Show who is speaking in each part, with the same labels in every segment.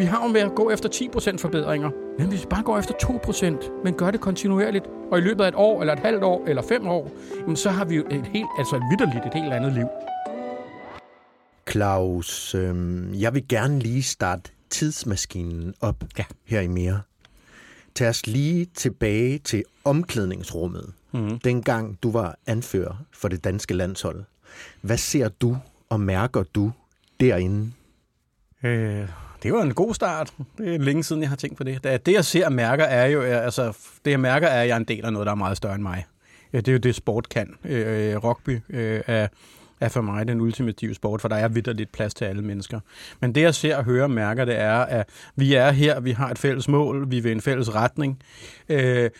Speaker 1: Vi har jo ved at gå efter 10% forbedringer, men hvis vi bare går efter 2%, men gør det kontinuerligt, og i løbet af et år, eller et halvt år, eller fem år, jamen så har vi jo et helt, altså et vidderligt, et helt andet liv.
Speaker 2: Claus, øh, jeg vil gerne lige starte tidsmaskinen op
Speaker 1: Ja.
Speaker 2: her i mere. Tag os lige tilbage til omklædningsrummet, mm. dengang du var anfører for det danske landshold. Hvad ser du og mærker du derinde?
Speaker 1: Øh, det var en god start. Det er længe siden, jeg har tænkt på det. Det, det jeg ser og mærker, er jo, altså, det jeg mærker, er, at jeg er en del af noget, der er meget større end mig. Ja, det er jo det, sport kan. Øh, øh rugby øh, er, er for mig den ultimative sport, for der er vidderligt plads til alle mennesker. Men det, jeg ser og hører og mærker, det er, at vi er her, vi har et fælles mål, vi vil en fælles retning. Øh,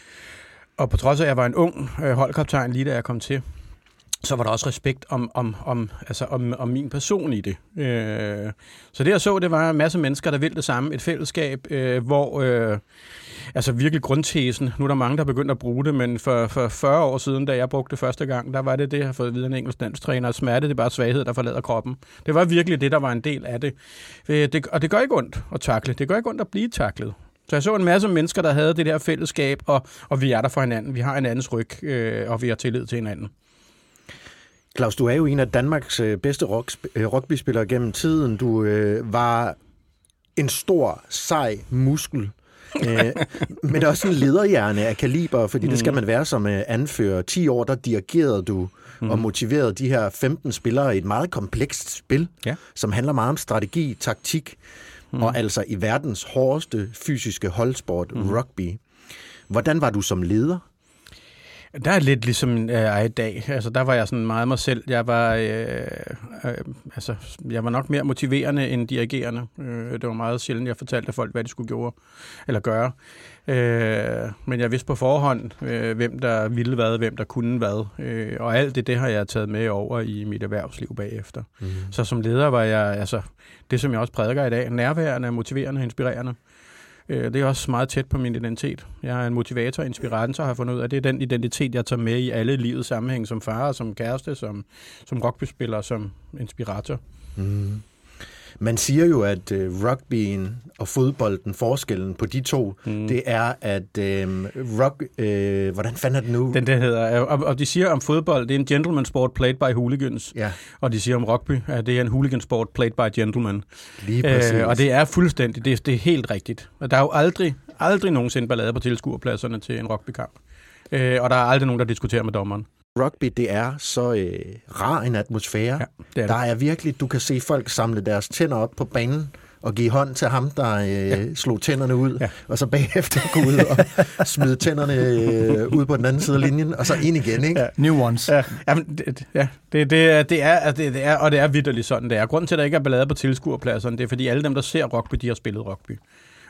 Speaker 1: og på trods af, at jeg var en ung øh, holdkaptajn lige da jeg kom til, så var der også respekt om, om, om, altså om, om min person i det. Øh, så det jeg så, det var en masse mennesker, der ville det samme. Et fællesskab, øh, hvor øh, altså virkelig grundtesen, nu er der mange, der er begyndt at bruge det, men for, for 40 år siden, da jeg brugte det første gang, der var det det, jeg har fået videre en engelsk dansk træner, smerte det er bare svaghed, der forlader kroppen. Det var virkelig det, der var en del af det. Øh, det og det gør ikke ondt at takle. Det gør ikke ondt at blive taklet. Så jeg så en masse mennesker, der havde det der fællesskab, og, og vi er der for hinanden. Vi har hinandens ryg, øh, og vi har tillid til hinanden.
Speaker 2: Claus, du er jo en af Danmarks øh, bedste rock, øh, rugbyspillere gennem tiden. Du øh, var en stor, sej muskel. øh, men også en lederhjerne af kaliber, fordi mm. det skal man være som øh, anfører. 10 år, der dirigerede du mm. og motiverede de her 15 spillere i et meget komplekst spil,
Speaker 1: Ja.
Speaker 2: som handler meget om strategi, taktik, mm. og altså i verdens hårdeste fysiske holdsport, mm. rugby. Hvordan var du som leder?
Speaker 1: Der er lidt ligesom øh, i dag. Altså, der var jeg sådan meget mig selv. Jeg var, øh, øh, altså, jeg var nok mere motiverende end dirigerende. Øh, det var meget sjældent, jeg fortalte folk, hvad de skulle gøre. Eller gøre. Øh, men jeg vidste på forhånd, øh, hvem der ville hvad, hvem der kunne hvad. Øh, og alt det, det har jeg taget med over i mit erhvervsliv bagefter. Mm. Så som leder var jeg, altså, det som jeg også prædiker i dag, nærværende, motiverende, inspirerende. Øh, Det er også meget tæt på min identitet. Jeg er en motivator, inspirator, og har fundet ud af, at det er den identitet, jeg tager med i alle livets sammenhæng, som far, som kæreste, som, som rugbyspiller, som inspirator. Mm-hmm.
Speaker 2: Man siger jo, at øh, rugbyen og fodbolden, forskellen på de to, mm. det er, at øh, rug, øh, hvordan fanden er det nu?
Speaker 1: Den der hedder, og, og de siger om fodbold, det er en gentleman sport played by hooligans.
Speaker 2: Ja,
Speaker 1: Og de siger om rugby, at det er en hooligan sport played by gentlemen.
Speaker 2: lige præcis.
Speaker 1: Øh, og det er fuldstændig, det, er- det er helt rigtigt. Og der er jo aldrig, aldrig nogensinde ballade på tilskuerpladserne til en rugbykamp. Øh, og der er aldrig nogen, der diskuterer med dommeren.
Speaker 2: Rugby, det er så øh, rar en atmosfære.
Speaker 1: Ja, det er
Speaker 2: der
Speaker 1: det.
Speaker 2: er virkelig, du kan se folk samle deres tænder op på banen og give hånd til ham, der øh, ja. slog tænderne ud, ja.
Speaker 1: Ja.
Speaker 2: og så bagefter gå ud og smide tænderne øh, ud på den anden side af linjen, og så ind igen, ikke? Ja.
Speaker 3: New ones.
Speaker 1: Ja, jamen, det, det- ja det, det, er, det, er, det, det er, og det er vidderligt sådan, det er. Grunden til, at der ikke er ballade på tilskuerpladserne, det er, fordi alle dem, der ser rugby, de har spillet rugby.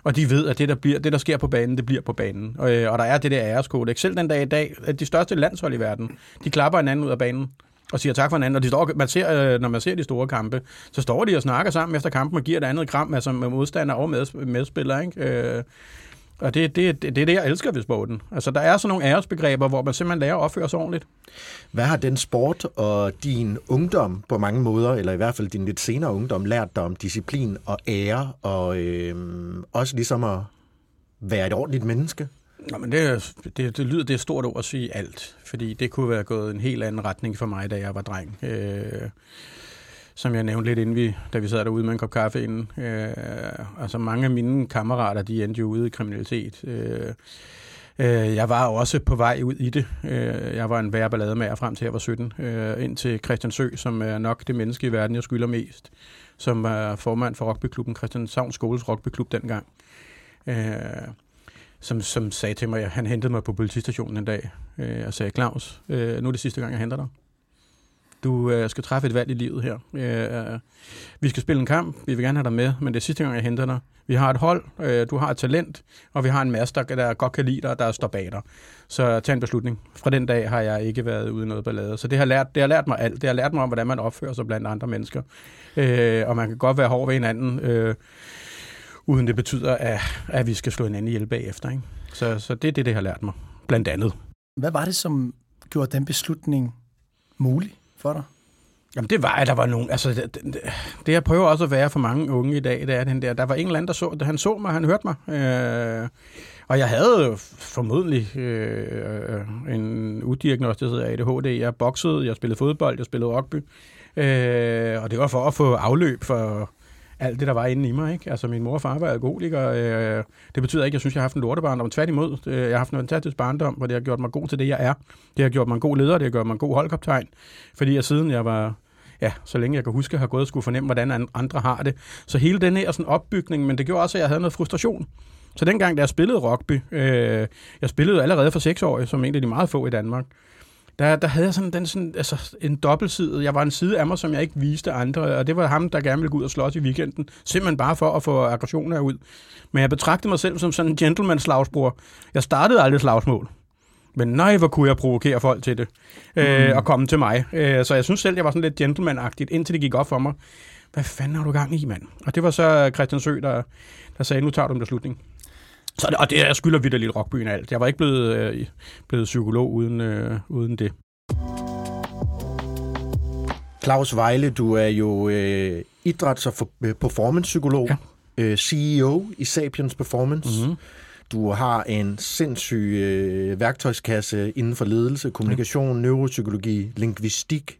Speaker 1: Og de ved, at det, der, bliver, det, der sker på banen, det bliver på banen. Og, øh, og der er det der æreskodex. Selv den dag i dag, at de største landshold i verden, de klapper hinanden ud af banen og siger tak for hinanden. Og de står, man ser, øh, når man ser de store kampe, så står de og snakker sammen efter kampen og giver et andet kram, altså med modstander og med, medspillere. Ikke? Øh, og det, det, det, det er det, jeg elsker ved sporten. Altså, der er sådan nogle æresbegreber, hvor man simpelthen lærer at opføre sig ordentligt.
Speaker 2: Hvad har den sport og din ungdom på mange måder, eller i hvert fald din lidt senere ungdom, lært dig om disciplin og ære, og øh, også ligesom at være et ordentligt menneske?
Speaker 1: Nå, men det, det, det lyder det er stort ord at sige alt, fordi det kunne være gået en helt anden retning for mig, da jeg var dreng. Øh, som jeg nævnte lidt inden vi, da vi sad derude med en kop kaffe inden. Øh, altså mange af mine kammerater, de endte jo ude i kriminalitet. Øh, øh, jeg var også på vej ud i det. Øh, jeg var en værre ballade med frem til jeg var 17. Øh, ind til Christian Sø, som er nok det menneske i verden, jeg skylder mest. Som er formand for rugbyklubben, Christian Savns Skoles rugbyklub dengang. Øh, som, som sagde til mig, at han hentede mig på politistationen en dag, øh, og sagde, Claus, øh, nu er det sidste gang, jeg henter dig. Du øh, skal træffe et valg i livet her. Øh, vi skal spille en kamp, vi vil gerne have dig med, men det er sidste gang, jeg henter dig. Vi har et hold, øh, du har et talent, og vi har en masse, der, der godt kan lide dig, der står bag dig. Så tag en beslutning. Fra den dag har jeg ikke været ude i noget ballade. Så det har, lært, det har lært mig alt. Det har lært mig om, hvordan man opfører sig blandt andre mennesker. Øh, og man kan godt være hård ved hinanden, øh, uden det betyder, at, at vi skal slå hinanden ihjel bagefter. Ikke? Så, så det er det, det har lært mig, blandt andet.
Speaker 3: Hvad var det, som gjorde den beslutning mulig for dig?
Speaker 1: Jamen det var, at der var nogen, altså det, det, det jeg prøver også at være for mange unge i dag, det er den der, der var en eller anden, der så, han så mig, han hørte mig, øh, og jeg havde formodentlig øh, en udiagnostiseret ADHD, jeg boxede, jeg spillede fodbold, jeg spillede rugby, øh, og det var for at få afløb for alt det, der var inde i mig. Ikke? Altså, min mor og far var alkoholikere. Øh, det betyder ikke, at jeg synes, jeg har haft en lortebarndom. Tværtimod, øh, jeg har haft en fantastisk barndom, hvor det har gjort mig god til det, jeg er. Det har gjort mig en god leder, det har gjort mig en god holdkaptajn. Fordi jeg siden jeg var ja, så længe jeg kan huske, har gået og skulle fornemme, hvordan andre har det. Så hele den her sådan opbygning, men det gjorde også, at jeg havde noget frustration. Så dengang, da jeg spillede rugby, øh, jeg spillede allerede for seks år, som en af de meget få i Danmark, der, der havde jeg sådan, den, sådan, altså, en dobbeltside. Jeg var en side af mig, som jeg ikke viste andre, og det var ham, der gerne ville gå ud og slås i weekenden. Simpelthen bare for at få aggressioner ud. Men jeg betragtede mig selv som sådan en gentleman-slagsbror. Jeg startede aldrig slagsmål. Men nej, hvor kunne jeg provokere folk til det, øh, mm. og komme til mig. Øh, så jeg synes selv, jeg var sådan lidt gentleman-agtigt, indtil det gik op for mig. Hvad fanden har du gang i, mand? Og det var så Christian Sø, der, der sagde, nu tager du en beslutning. Så, og det, jeg skylder vidt lidt rockbyen alt. Jeg var ikke blevet, øh, blevet psykolog uden, øh, uden det.
Speaker 2: Claus Vejle, du er jo øh, idræts- og øh, performance-psykolog, ja. øh, CEO i Sapiens Performance. Mm-hmm. Du har en sindssyg øh, værktøjskasse inden for ledelse, kommunikation, ja. neuropsykologi, lingvistik.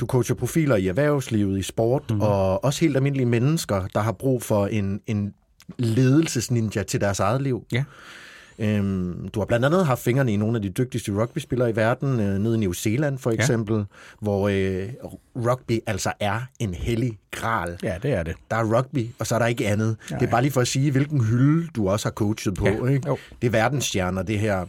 Speaker 2: Du coacher profiler i erhvervslivet, i sport, mm-hmm. og også helt almindelige mennesker, der har brug for en, en ledelsesninja til deres eget liv.
Speaker 1: Ja.
Speaker 2: Øhm, du har blandt andet haft fingrene i nogle af de dygtigste rugbyspillere i verden, øh, nede i New Zealand for eksempel, ja. hvor øh, rugby altså er en hellig gral.
Speaker 1: Ja, det er det.
Speaker 2: Der er rugby, og så er der ikke andet. Ja, det er bare lige for at sige, hvilken hylde du også har coachet på. Ja. Ikke? Det er verdensstjerner, det her.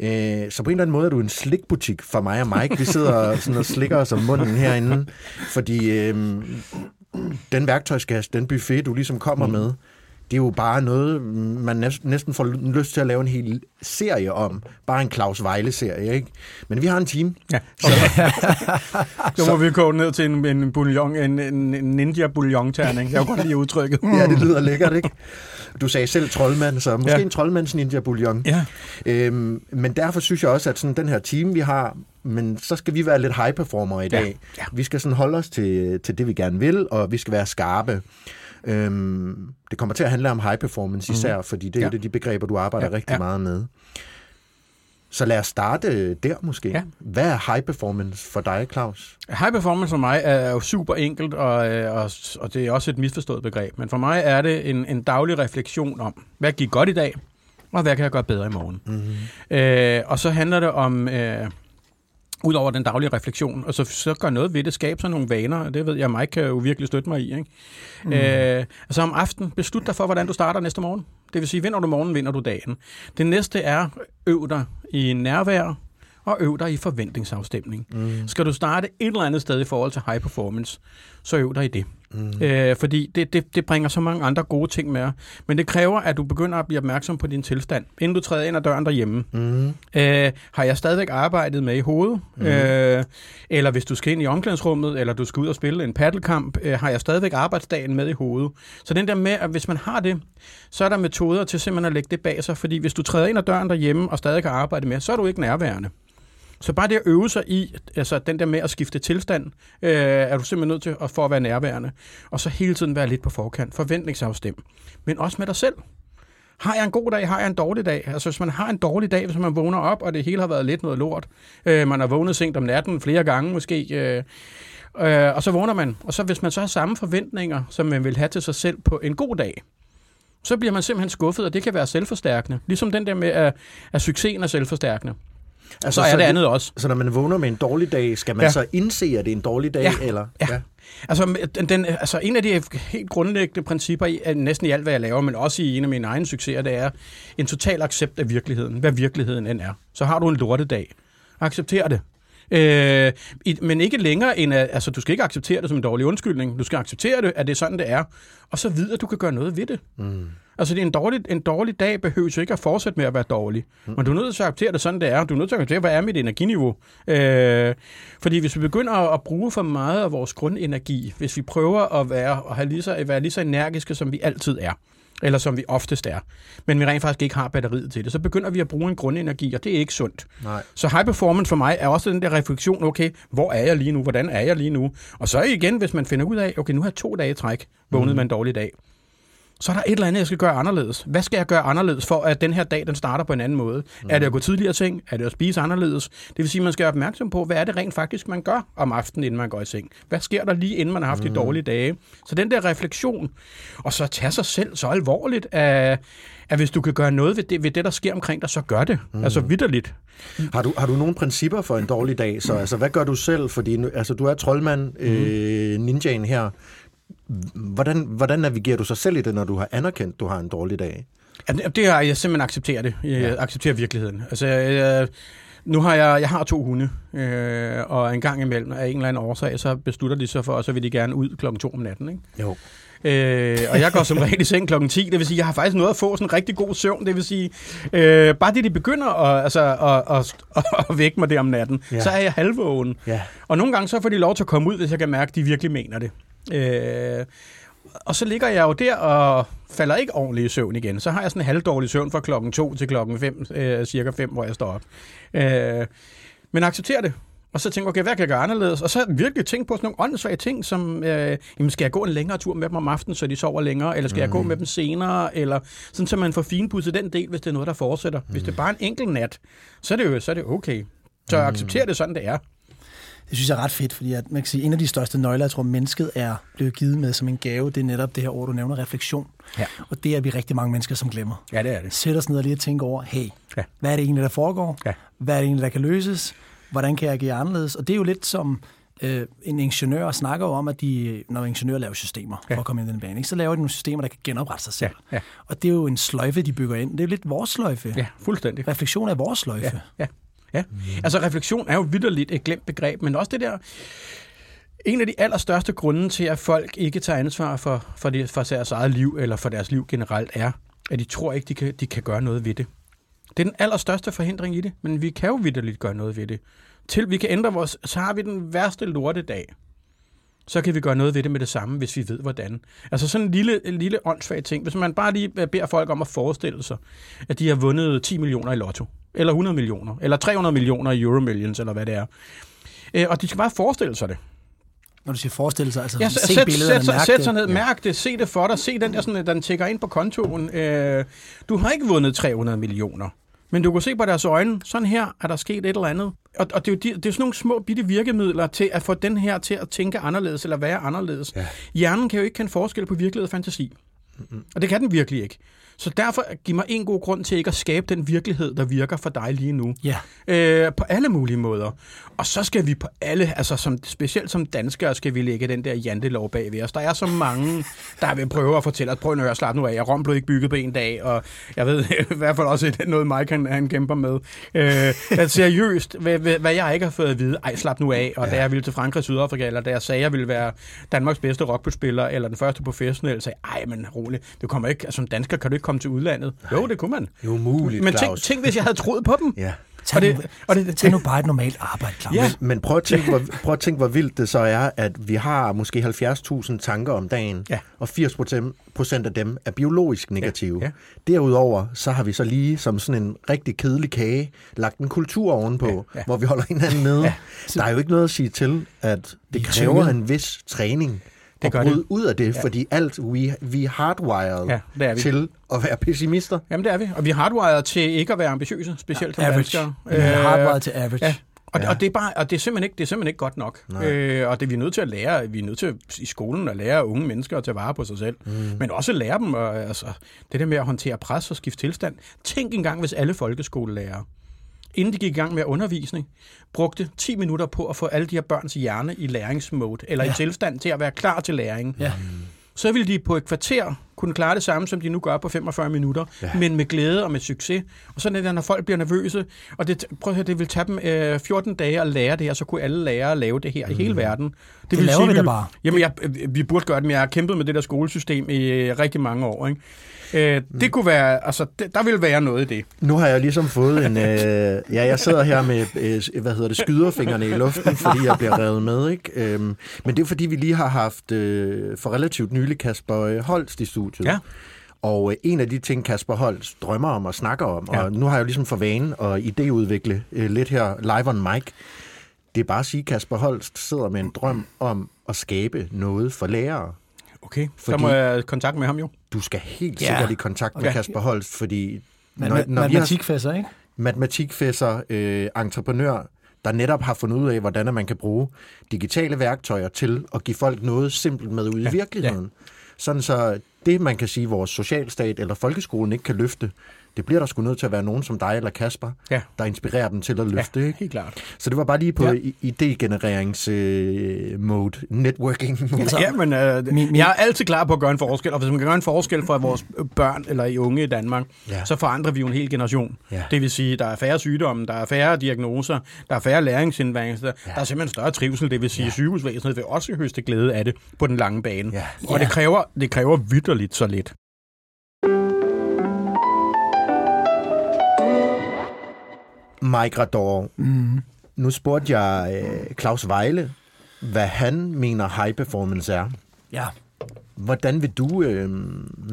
Speaker 2: Øh, så på en eller anden måde er du en slikbutik for mig og Mike. Vi sidder sådan og slikker os om munden herinde, fordi øh, den værktøjskasse, den buffet, du ligesom kommer mm. med, det er jo bare noget, man næsten får lyst til at lave en hel serie om. Bare en Claus Vejle-serie, ikke? Men vi har en team.
Speaker 1: Ja. Så, så må vi gå ned til en, en, bouillon, en, en ninja bouillon-terning. Jeg kan godt lide udtrykket.
Speaker 2: ja, det lyder lækkert, ikke? Du sagde selv troldmand, så måske ja. en troldmands ninja bouillon.
Speaker 1: Ja.
Speaker 2: Øhm, men derfor synes jeg også, at sådan den her team, vi har, men så skal vi være lidt high performer i dag. Ja. Ja. Vi skal sådan holde os til, til det, vi gerne vil, og vi skal være skarpe. Øhm, det kommer til at handle om high performance især, mm. fordi det er ja. et af de begreber, du arbejder ja. rigtig ja. meget med. Så lad os starte der måske. Ja. Hvad er high performance for dig, Claus?
Speaker 1: High performance for mig er jo super enkelt, og, øh, og, og det er også et misforstået begreb. Men for mig er det en, en daglig refleksion om, hvad gik godt i dag, og hvad kan jeg gøre bedre i morgen. Mm-hmm. Øh, og så handler det om... Øh, Udover den daglige refleksion, og så, så gør noget ved det, skabe sig nogle vaner, og det ved jeg, Mike kan jo virkelig støtte mig i. Ikke? Mm. Øh, altså om aftenen, beslut dig for, hvordan du starter næste morgen. Det vil sige, vinder du morgen, vinder du dagen. Det næste er, øv dig i nærvær, og øv dig i forventningsafstemning. Mm. Skal du starte et eller andet sted i forhold til high performance, så øv dig i det. Mm. Øh, fordi det, det, det bringer så mange andre gode ting med. Men det kræver, at du begynder at blive opmærksom på din tilstand, inden du træder ind ad døren derhjemme. Mm. Øh, har jeg stadigvæk arbejdet med i hovedet? Mm. Øh, eller hvis du skal ind i omklædningsrummet, eller du skal ud og spille en paddelkamp, øh, har jeg stadigvæk arbejdsdagen med i hovedet? Så den der med, at hvis man har det, så er der metoder til simpelthen at lægge det bag sig. Fordi hvis du træder ind ad døren derhjemme og stadig kan arbejde med, så er du ikke nærværende. Så bare det at øve sig i, altså den der med at skifte tilstand, øh, er du simpelthen nødt til at få at være nærværende. Og så hele tiden være lidt på forkant, forventningsafstem. Men også med dig selv. Har jeg en god dag, har jeg en dårlig dag? Altså hvis man har en dårlig dag, hvis man vågner op, og det hele har været lidt noget lort, øh, man har vågnet sent om natten flere gange måske, øh, øh, og så vågner man, og så hvis man så har samme forventninger, som man vil have til sig selv på en god dag, så bliver man simpelthen skuffet, og det kan være selvforstærkende. Ligesom den der med, at, at succesen er selvforstærkende. Altså, så er det andet også.
Speaker 2: Så når man vågner med en dårlig dag, skal man
Speaker 1: Ja.
Speaker 2: så indse, at det er en dårlig dag?
Speaker 1: Ja.
Speaker 2: Eller?
Speaker 1: Ja. Altså, den, den, altså en af de helt grundlæggende principper i næsten i alt, hvad jeg laver, men også i en af mine egne succeser, det er en total accept af virkeligheden, hvad virkeligheden end er. Så har du en lortedag. Accepter det. Øh, i, men ikke længere end, at, altså du skal ikke acceptere det som en dårlig undskyldning. Du skal acceptere det, at det er sådan, det er. Og så vide, at du kan gøre noget ved det. Mm. Altså det er en dårlig, en dårlig dag behøver jo ikke at fortsætte med at være dårlig. Mm. Men du er nødt til at acceptere det sådan, det er. Du er nødt til at acceptere, hvad er mit energiniveau. Øh, fordi hvis vi begynder at, at bruge for meget af vores grundenergi, hvis vi prøver at være, at have lige så, at være lige så energiske, som vi altid er, eller som vi oftest er, men vi rent faktisk ikke har batteriet til det, så begynder vi at bruge en grundenergi, og det er ikke sundt.
Speaker 2: Nej.
Speaker 1: Så high performance for mig er også den der refleksion, okay, hvor er jeg lige nu, hvordan er jeg lige nu? Og så igen, hvis man finder ud af, okay, nu har jeg to dage i træk vågnet mm. med en dårlig dag, så er der et eller andet, jeg skal gøre anderledes. Hvad skal jeg gøre anderledes for, at den her dag, den starter på en anden måde? Mm. Er det at gå tidligere ting? Er det at spise anderledes? Det vil sige, at man skal være opmærksom på, hvad er det rent faktisk, man gør om aftenen, inden man går i seng? Hvad sker der lige, inden man har haft mm. de dårlige dage? Så den der refleksion, og så tage sig selv så alvorligt, at, at hvis du kan gøre noget ved det, ved det, der sker omkring dig, så gør det. Mm. Altså vidderligt.
Speaker 2: Har du, har du nogle principper for en dårlig dag? Så altså, hvad gør du selv? Fordi altså, du er troldmand, øh, ninjaen her. Hvordan, hvordan navigerer du sig selv i det, når du har anerkendt, du har en dårlig dag?
Speaker 1: Ja, det- er, jeg simpelthen accepterer det. Jeg ja. accepterer virkeligheden. Altså, jeg, nu har jeg, jeg har to hunde, øh, og en gang imellem af en eller anden årsag, så beslutter de sig for, og så vil de gerne ud klokken to om natten. Ikke?
Speaker 2: Jo.
Speaker 1: Øh, og jeg går som regel i seng klokken 10, det vil sige, jeg har faktisk noget at få sådan en rigtig god søvn, det vil sige, øh, bare det de begynder at, altså, at, at, at, at vække mig der om natten,
Speaker 2: ja.
Speaker 1: så er jeg halvvågen.
Speaker 2: Ja.
Speaker 1: Og nogle gange så får de lov til at komme ud, hvis jeg kan mærke, at de virkelig mener det. Øh, og så ligger jeg jo der og falder ikke ordentligt i søvn igen. Så har jeg sådan en halvdårlig søvn fra klokken 2 til klokken 5, øh, cirka 5, hvor jeg står op. Øh, men accepterer det. Og så tænker jeg, okay, hvad kan jeg gøre anderledes? Og så virkelig tænke på sådan nogle åndssvage ting, som, øh, jamen, skal jeg gå en længere tur med dem om aftenen, så de sover længere? Eller skal mm. jeg gå med dem senere? Eller sådan, så man får finpudset den del, hvis det er noget, der fortsætter. Mm. Hvis det er bare en enkelt nat, så er det jo så er det okay. Så jeg accepterer det sådan, det er.
Speaker 3: Det synes jeg er ret fedt, fordi at, man kan sige, en af de største nøgler, jeg tror, mennesket er blevet givet med som en gave, det er netop det her ord, du nævner, refleksion.
Speaker 1: Ja.
Speaker 3: Og det er vi rigtig mange mennesker, som glemmer.
Speaker 1: Ja, det er det.
Speaker 3: Sæt os ned og lige tænke over, hey,
Speaker 1: Ja.
Speaker 3: hvad er det egentlig, der foregår?
Speaker 1: Ja.
Speaker 3: Hvad er det egentlig, der kan løses? Hvordan kan jeg agere anderledes? Og det er jo lidt som øh, en ingeniør snakker jo om, at de, når ingeniører laver systemer, ja. for at komme ind i den bane, ikke, så laver de nogle systemer, der kan genoprette sig selv.
Speaker 1: Ja, ja.
Speaker 3: Og det er jo en sløjfe, de bygger ind. Det er jo lidt vores sløjfe.
Speaker 1: Ja, fuldstændig.
Speaker 3: Refleksion er vores sløjfe.
Speaker 1: Ja, ja. Ja. Altså refleksion er jo vidderligt et glemt begreb, men også det der, en af de allerstørste grunde til, at folk ikke tager ansvar for, for, det, for deres eget liv, eller for deres liv generelt, er, at de tror ikke, de kan, de kan gøre noget ved det. Det er den allerstørste forhindring i det, men vi kan jo vidderligt gøre noget ved det. Til vi kan ændre vores, så har vi den værste lortedag. Så kan vi gøre noget ved det med det samme, hvis vi ved, hvordan. Altså sådan en lille, en lille åndssvag ting. Hvis man bare lige beder folk om at forestille sig, at de har vundet 10 millioner i lotto, eller 100 millioner, eller 300 millioner i Euromillions, eller hvad det er. Øh, Og de skal bare forestille sig det.
Speaker 3: Når du siger forestille sig, altså
Speaker 1: Ja,
Speaker 3: se
Speaker 1: sæt,
Speaker 3: billederne,
Speaker 1: sæt,
Speaker 3: mærke
Speaker 1: sæt
Speaker 3: det.
Speaker 1: sig ned, mærk det, se det for dig, se den der, sådan, den tækker ind på kontoen. Øh, du har ikke vundet 300 millioner, men du kan se på deres øjne, sådan her er der sket et eller andet. Og, og det, er jo de, det er sådan nogle små bitte virkemidler til at få den her til at tænke anderledes, eller være anderledes. Ja. Hjernen kan jo ikke kende forskel på virkelighed og fantasi. Mm-hmm. Og det kan den virkelig ikke. Så derfor giv mig en god grund til ikke at skabe den virkelighed, der virker for dig lige nu.
Speaker 3: Ja.
Speaker 1: Øh, på alle mulige måder. Og så skal vi på alle, altså som, specielt som danskere, skal vi lægge den der jantelov bag ved os. Der er så mange, der vil prøve at fortælle os, prøv nu at slap nu af, Rom blev ikke bygget på en dag, og jeg ved i hvert fald også, at noget Mike han, han kæmper med. Øh, at seriøst, hvad, hvad, hvad, jeg ikke har fået at vide, ej, slap nu af, og ja. da jeg ville til Frankrig og Sydafrika, eller da jeg sagde, at jeg ville være Danmarks bedste rockspiller, eller den første professionelle, sagde, ej, men roligt, det kommer ikke, altså, som dansker kan du ikke komme til udlandet. Jo, det kunne man.
Speaker 2: Det er umuligt,
Speaker 1: Men tænk, tænk, hvis jeg havde troet på dem.
Speaker 2: Ja.
Speaker 3: Tag,
Speaker 1: Og det-
Speaker 3: nu,
Speaker 1: og det-
Speaker 3: tag nu bare et normalt arbejde, Claus.
Speaker 1: Ja.
Speaker 2: Men prøv at, tænke, hvor, prøv at tænke, hvor vildt det så er, at vi har måske 70.000 tanker om dagen,
Speaker 1: Ja.
Speaker 2: og 80 procent af dem er biologisk negative.
Speaker 1: Ja, ja.
Speaker 2: Derudover så har vi så lige som sådan en rigtig kedelig kage lagt en kultur ovenpå,
Speaker 1: Ja, ja.
Speaker 2: hvor vi holder hinanden nede.
Speaker 1: Ja.
Speaker 2: Der er jo ikke noget at sige til, at det
Speaker 3: er
Speaker 2: kræver en vis træning
Speaker 1: Det
Speaker 2: at
Speaker 1: gør
Speaker 2: bryde
Speaker 1: det.
Speaker 2: ud af det, ja. fordi alt, vi, vi er hardwired
Speaker 1: Ja, det er vi.
Speaker 2: til at være pessimister.
Speaker 1: Jamen, det er vi. Og vi er hardwired til ikke at være ambitiøse, specielt som
Speaker 3: Average.
Speaker 1: danskere.
Speaker 3: Vi er hardwired til average.
Speaker 1: Ja. Og, ja. og, det er bare, og det er simpelthen ikke, det er simpelthen ikke godt nok. Øh, og det vi er nødt til at lære, vi er nødt til i skolen at lære unge mennesker at tage vare på sig selv. Mm. Men også lære dem, og, altså, det der med at håndtere pres og skifte tilstand. Tænk engang, hvis alle folkeskolelærere, inden de gik i gang med undervisning, brugte 10 minutter på at få alle de her børns hjerne i læringsmode, eller ja. i tilstand til at være klar til læring.
Speaker 3: Ja.
Speaker 1: Så ville de på et kvarter kunne klare det samme, som de nu gør på 45 minutter, ja. men med glæde og med succes. Og sådan er det, når folk bliver nervøse. Og det, prøv at høre, det vil tage dem øh, 14 dage at lære det her, så kunne alle lære at lave det her mm. i hele verden.
Speaker 3: Det laver vi da bare.
Speaker 1: Jamen, jeg, vi burde gøre det, men jeg har kæmpet med det der skolesystem i øh, rigtig mange år. Ikke? Øh, det kunne være, altså, det, der vil være noget i det.
Speaker 2: Nu har jeg ligesom fået en... Øh, ja, jeg sidder her med, øh, hvad hedder det, skyderfingrene i luften, fordi jeg bliver revet med, ikke? Øhm, men det er fordi, vi lige har haft øh, for relativt nylig Kasper øh, Holst i studiet.
Speaker 1: Ja.
Speaker 2: Og øh, en af de ting, Kasper Holst drømmer om og snakker om,
Speaker 1: Ja.
Speaker 2: og nu har jeg jo ligesom for vane at idéudvikle øh, lidt her live on mic, det er bare at sige, at Kasper Holst sidder med en drøm om at skabe noget for lærere.
Speaker 1: Okay, så
Speaker 2: Fordi-
Speaker 1: må jeg kontakte med ham jo.
Speaker 2: Du skal helt
Speaker 3: Ja.
Speaker 2: sikkert i kontakt med
Speaker 1: Okay.
Speaker 2: Kasper Holst, fordi
Speaker 3: Men,
Speaker 2: når,
Speaker 3: når, matematikfæsser, ikke?
Speaker 2: matematikfæsser, øh, entreprenør, der netop har fundet ud af, hvordan man kan bruge digitale værktøjer til at give folk noget simpelt med ud i virkeligheden. Sådan så det, man kan sige, vores socialstat eller folkeskolen ikke kan løfte, det bliver der sgu nødt til at være nogen som dig eller Kasper,
Speaker 1: Ja.
Speaker 2: der inspirerer dem til at løfte.
Speaker 1: Ja,
Speaker 2: Ikke?
Speaker 1: helt klart.
Speaker 2: Så det var bare lige på
Speaker 1: Ja.
Speaker 2: idégenererings-mode, øh, mode, networking-mode.
Speaker 1: Ja, men øh,
Speaker 3: min- min-
Speaker 1: jeg er altid klar på at gøre en forskel, og hvis man kan gøre en forskel for vores børn eller i unge i Danmark,
Speaker 2: ja.
Speaker 1: så forandrer vi jo en hel generation.
Speaker 2: Ja.
Speaker 1: Det vil sige, der er færre sygdomme, der er færre diagnoser, der er færre læringsindværelser, ja. der er simpelthen større trivsel, det vil sige, ja. sygehusvæsenet vil også høste glæde af det på den lange bane.
Speaker 2: Ja.
Speaker 1: Og
Speaker 3: Ja.
Speaker 1: det kræver, det kræver vidderligt så lidt.
Speaker 2: Mike Rador, mm. nu spurgte jeg øh, Claus Vejle, hvad han mener high performance er.
Speaker 3: Ja.
Speaker 2: Hvordan vil du øh,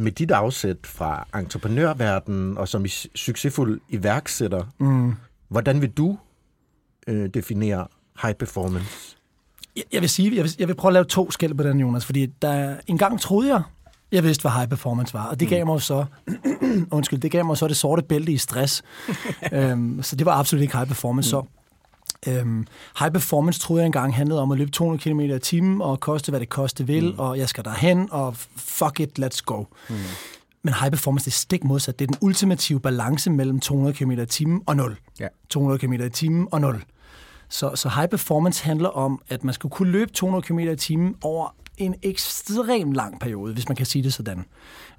Speaker 2: med dit afsæt fra entreprenørverdenen og som succesfuld iværksætter,
Speaker 3: Mm.
Speaker 2: hvordan vil du øh, definere high performance?
Speaker 3: Jeg, jeg vil sige, jeg vil, jeg vil prøve at lave to skæld på den, Jonas, fordi der, en gang troede jeg, jeg vidste, hvad high performance var, og det gav mig jo så, undskyld, det gav mig så det sorte bælte i stress. øhm, så det var absolut ikke high performance så. Øhm, high performance troede jeg engang handlede om at løbe 200 km i timen, og koste, hvad det koste vil, mm. og jeg skal derhen, og fuck it, let's go. Mm. Men high performance, det er stik modsat. Det er den ultimative balance mellem 200 km i timen og 0.
Speaker 1: Ja.
Speaker 3: 200 km i timen og 0. Så, så high performance handler om, at man skal kunne løbe 200 km i timen over en ekstrem lang periode, hvis man kan sige det sådan.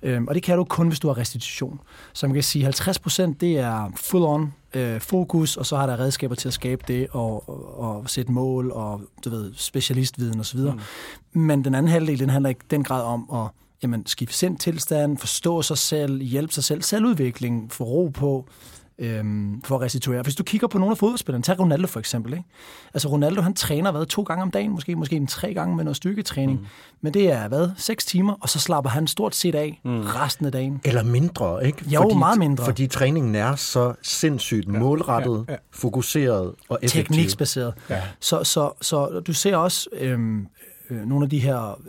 Speaker 3: Øhm, og det kan du kun, hvis du har restitution. Så man kan sige, 50 procent det er full-on øh, fokus, og så har der redskaber til at skabe det, og, og, og sætte mål, og du ved, specialistviden osv. Mm. Men den anden halvdel, den handler i den grad om at jamen, skifte sind tilstand, forstå sig selv, hjælpe sig selv, selvudvikling, få ro på, øhm, for at restituere. Hvis du kigger på nogle af fodboldspillerne, tag Ronaldo for eksempel. Ikke? Altså Ronaldo, han træner hvad, to gange om dagen, måske, måske en tre gange med noget styrketræning. Mm. Men det er hvad, seks timer, og så slapper han stort set af mm. resten af dagen.
Speaker 2: Eller mindre, ikke?
Speaker 3: Jo, meget mindre.
Speaker 2: Fordi træningen er så sindssygt ja, målrettet,
Speaker 1: ja, ja.
Speaker 2: fokuseret og effektiv.
Speaker 3: tekniksbaseret. Ja. Så, så, så du ser også øhm, øh, nogle af de her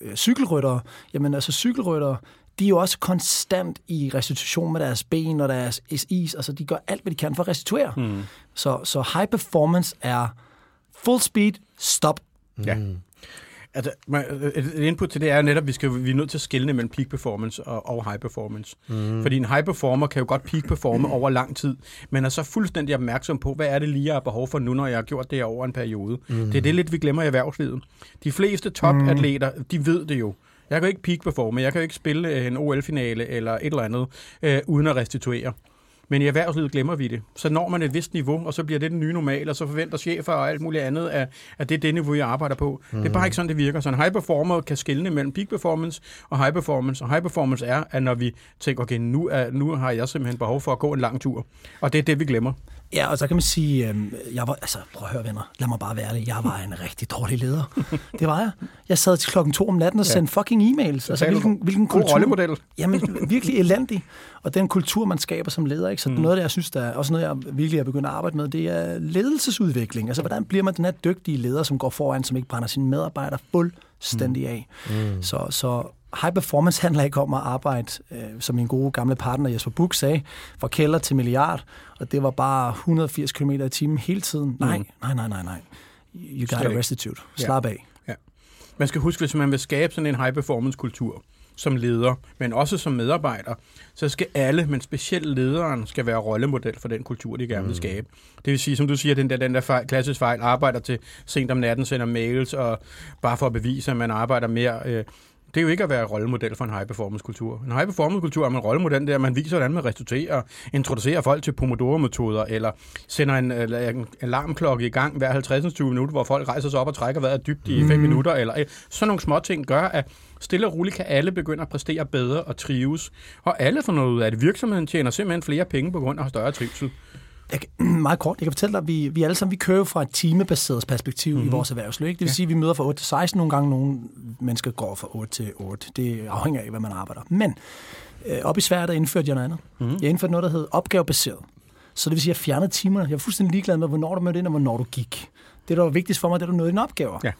Speaker 3: øh, cykelryttere. Jamen altså cykelryttere, de er jo også konstant i restitution med deres ben og deres is. Altså de gør alt, hvad de kan for at restituere. Mm. Så, så high performance er full speed, stop.
Speaker 1: Ja. Altså, man- et input til det er jo netop, at vi, skal, vi er nødt til at skille mellem peak performance og, og high performance. Mm. Fordi en high performer kan jo godt peak performe over lang tid, men er så fuldstændig opmærksom på, hvad er det lige, jeg har behov for nu, når jeg har gjort det over en periode. Mm. Det er det lidt, vi glemmer i erhvervslivet. De fleste topatleter, de ved det jo. Jeg kan ikke peak performe, jeg kan ikke spille øh, en OL-finale eller et eller andet, øh, uden at restituere. Men i erhvervslivet glemmer vi det. Så når man et vist niveau, og så bliver det den nye normal, og så forventer chefer og alt muligt andet, at, at det er det niveau, jeg arbejder på. Mm. Det er bare ikke sådan, det virker. Så en high performer kan skelne mellem peak performance og high performance. Og high performance er, at når vi tænker, okay, nu, er, nu har jeg simpelthen behov for at gå en lang tur. Og det er det, vi glemmer.
Speaker 3: Ja, og så kan man sige, øh, jeg var, altså, prøv at høre venner, lad mig bare være ærlig, jeg var en rigtig dårlig leder. Det var jeg. Jeg sad til klokken to om natten og sendte fucking e-mails. Altså, hvilken, hvilken kultur...
Speaker 1: rollemodel.
Speaker 3: Jamen, virkelig elendig. Og den kultur, man skaber som leder, ikke? så
Speaker 1: Mm.
Speaker 3: noget af det, jeg synes, der er også noget, jeg virkelig er begyndt at arbejde med, det er ledelsesudvikling. Altså, hvordan bliver man den her dygtige leder, som går foran, som ikke brænder sine medarbejdere fuldstændig af. Mm. Så, så high performance handler ikke om at arbejde, øh, som min gode gamle partner Jesper Buch sagde, fra kælder til milliard, og det var bare 180 km i timen hele tiden. Nej, nej, nej, nej, nej. You got
Speaker 1: Slet
Speaker 3: a
Speaker 1: ikke.
Speaker 3: restitute.
Speaker 1: Ja.
Speaker 3: Slap af.
Speaker 1: Ja. Man skal huske, hvis man vil skabe sådan en high-performance-kultur som leder, men også som medarbejder, så skal alle, men specielt lederen, skal være rollemodel for den kultur, de gerne vil skabe. Det vil sige, som du siger, den der, den der fejl, klassisk fejl, arbejder til sent om natten, sender mails, og bare for at bevise, at man arbejder mere... Øh, det er jo ikke at være rollemodel for en high-performance-kultur. En high-performance-kultur er man rollemodel, der man viser, hvordan man restituerer, introducerer folk til Pomodoro-metoder, eller sender en, eller en alarmklokke i gang hver 50 minutter, hvor folk rejser sig op og trækker vejret dybt i 5 minutter, eller øh, sådan nogle små ting gør, at stille og roligt kan alle begynde at præstere bedre og trives, og alle får noget ud af det. Virksomheden tjener simpelthen flere penge på grund af større trivsel.
Speaker 3: Jeg kan, meget kort, jeg kan fortælle dig, at vi, vi alle sammen vi kører fra et timebaseret perspektiv mm-hmm. i vores erhvervsliv. Ikke? Det vil ja. sige, at vi møder fra 8 til 16 nogle gange, nogle mennesker går fra 8 til 8. Det afhænger af, hvad man arbejder. Men øh, op i Sverige, der indførte jeg noget andet. Mm-hmm. Jeg indførte noget, der hed opgavebaseret. Så det vil sige, at jeg fjernede timerne. Jeg var fuldstændig ligeglad med, hvornår du mødte ind, og hvornår du gik. Det, der var vigtigst for mig, det var, at du nåede dine opgaver.
Speaker 1: Ja.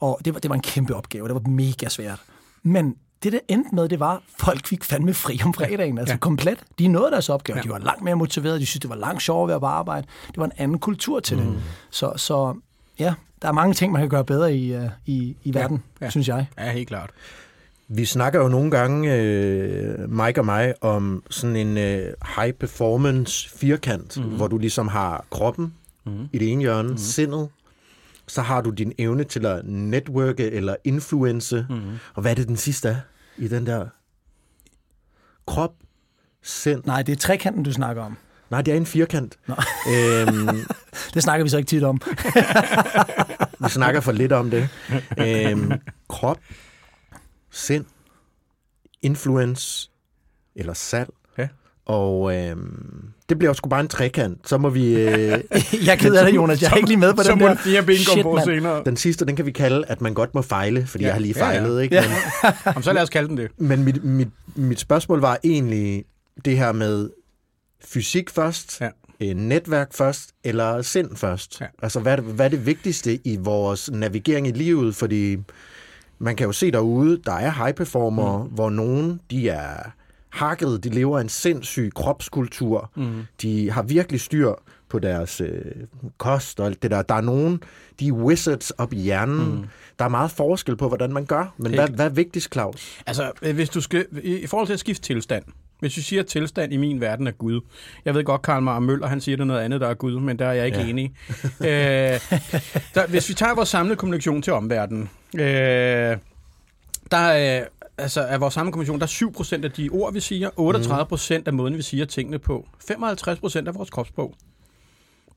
Speaker 3: Og det var, det var en kæmpe opgave. Det var mega svært. Men det, der endte med, det var, folk fik fandme fri om fredagen. Altså ja. komplet. De nåede deres opgave. Ja. De var langt mere motiverede. De synes, det var langt sjovere at være på arbejde. Det var en anden kultur til mm. det. Så, så ja, der er mange ting, man kan gøre bedre i, uh, i, i verden,
Speaker 1: ja.
Speaker 3: synes jeg.
Speaker 1: Ja, helt klart.
Speaker 2: Vi snakker jo nogle gange, øh, Mike og mig, om sådan en øh, high performance firkant, mm-hmm. hvor du ligesom har kroppen mm-hmm. i det ene hjørne, mm-hmm. sindet, så har du din evne til at networke eller influence. Mm-hmm. Og hvad er det den sidste er i den der krop, sind?
Speaker 3: Nej, det er trekanten, du snakker om.
Speaker 2: Nej, det er en firkant. Øhm,
Speaker 3: Det snakker vi så ikke tit om.
Speaker 2: vi snakker for lidt om det. Øhm, krop, sind, influence eller salg.
Speaker 1: Ja.
Speaker 2: Og øhm, det bliver jo sgu bare en trekant. Så må vi... Øh,
Speaker 3: jeg er ked af det, Jonas. Jeg er ikke lige med på
Speaker 1: så
Speaker 3: den
Speaker 1: må
Speaker 3: der.
Speaker 1: det fire ben komme på senere.
Speaker 2: den sidste, den kan vi kalde, at man godt må fejle, fordi
Speaker 1: Ja.
Speaker 2: ja. jeg har lige
Speaker 1: Ja, ja.
Speaker 2: fejlet. Ikke?
Speaker 3: Ja.
Speaker 2: Men,
Speaker 1: Jamen, så lad os kalde den det.
Speaker 2: men mit, mit, mit spørgsmål var egentlig det her med fysik først,
Speaker 1: Ja.
Speaker 2: øh, netværk først, eller sind først.
Speaker 1: Ja.
Speaker 2: Altså, hvad er, det, hvad er det vigtigste i vores navigering i livet? Fordi man kan jo se derude, der er high performer, mm. hvor nogen, de er hakket, de lever en sindssyg kropskultur. Mm. De har virkelig styr på deres øh, kost og alt det der. Der er nogen, de er wizards op i hjernen. Mm. Der er meget forskel på, hvordan man gør. Men hvad, hvad er vigtigst, Claus?
Speaker 1: Altså, øh, hvis du skal, i i forhold til at skifte tilstand, hvis du siger, at tilstand i min verden er Gud. Jeg ved godt, Karl Marr Møller, han siger det er noget andet, der er Gud, men der er jeg ikke ja. Enig. øh, der, hvis vi tager vores samlede kommunikation til omverdenen, øh, der er, altså, af vores samlede kommunikation, der er 7% af de ord, vi siger, 38% af måden, vi siger tingene på, 55% af vores kropssprog.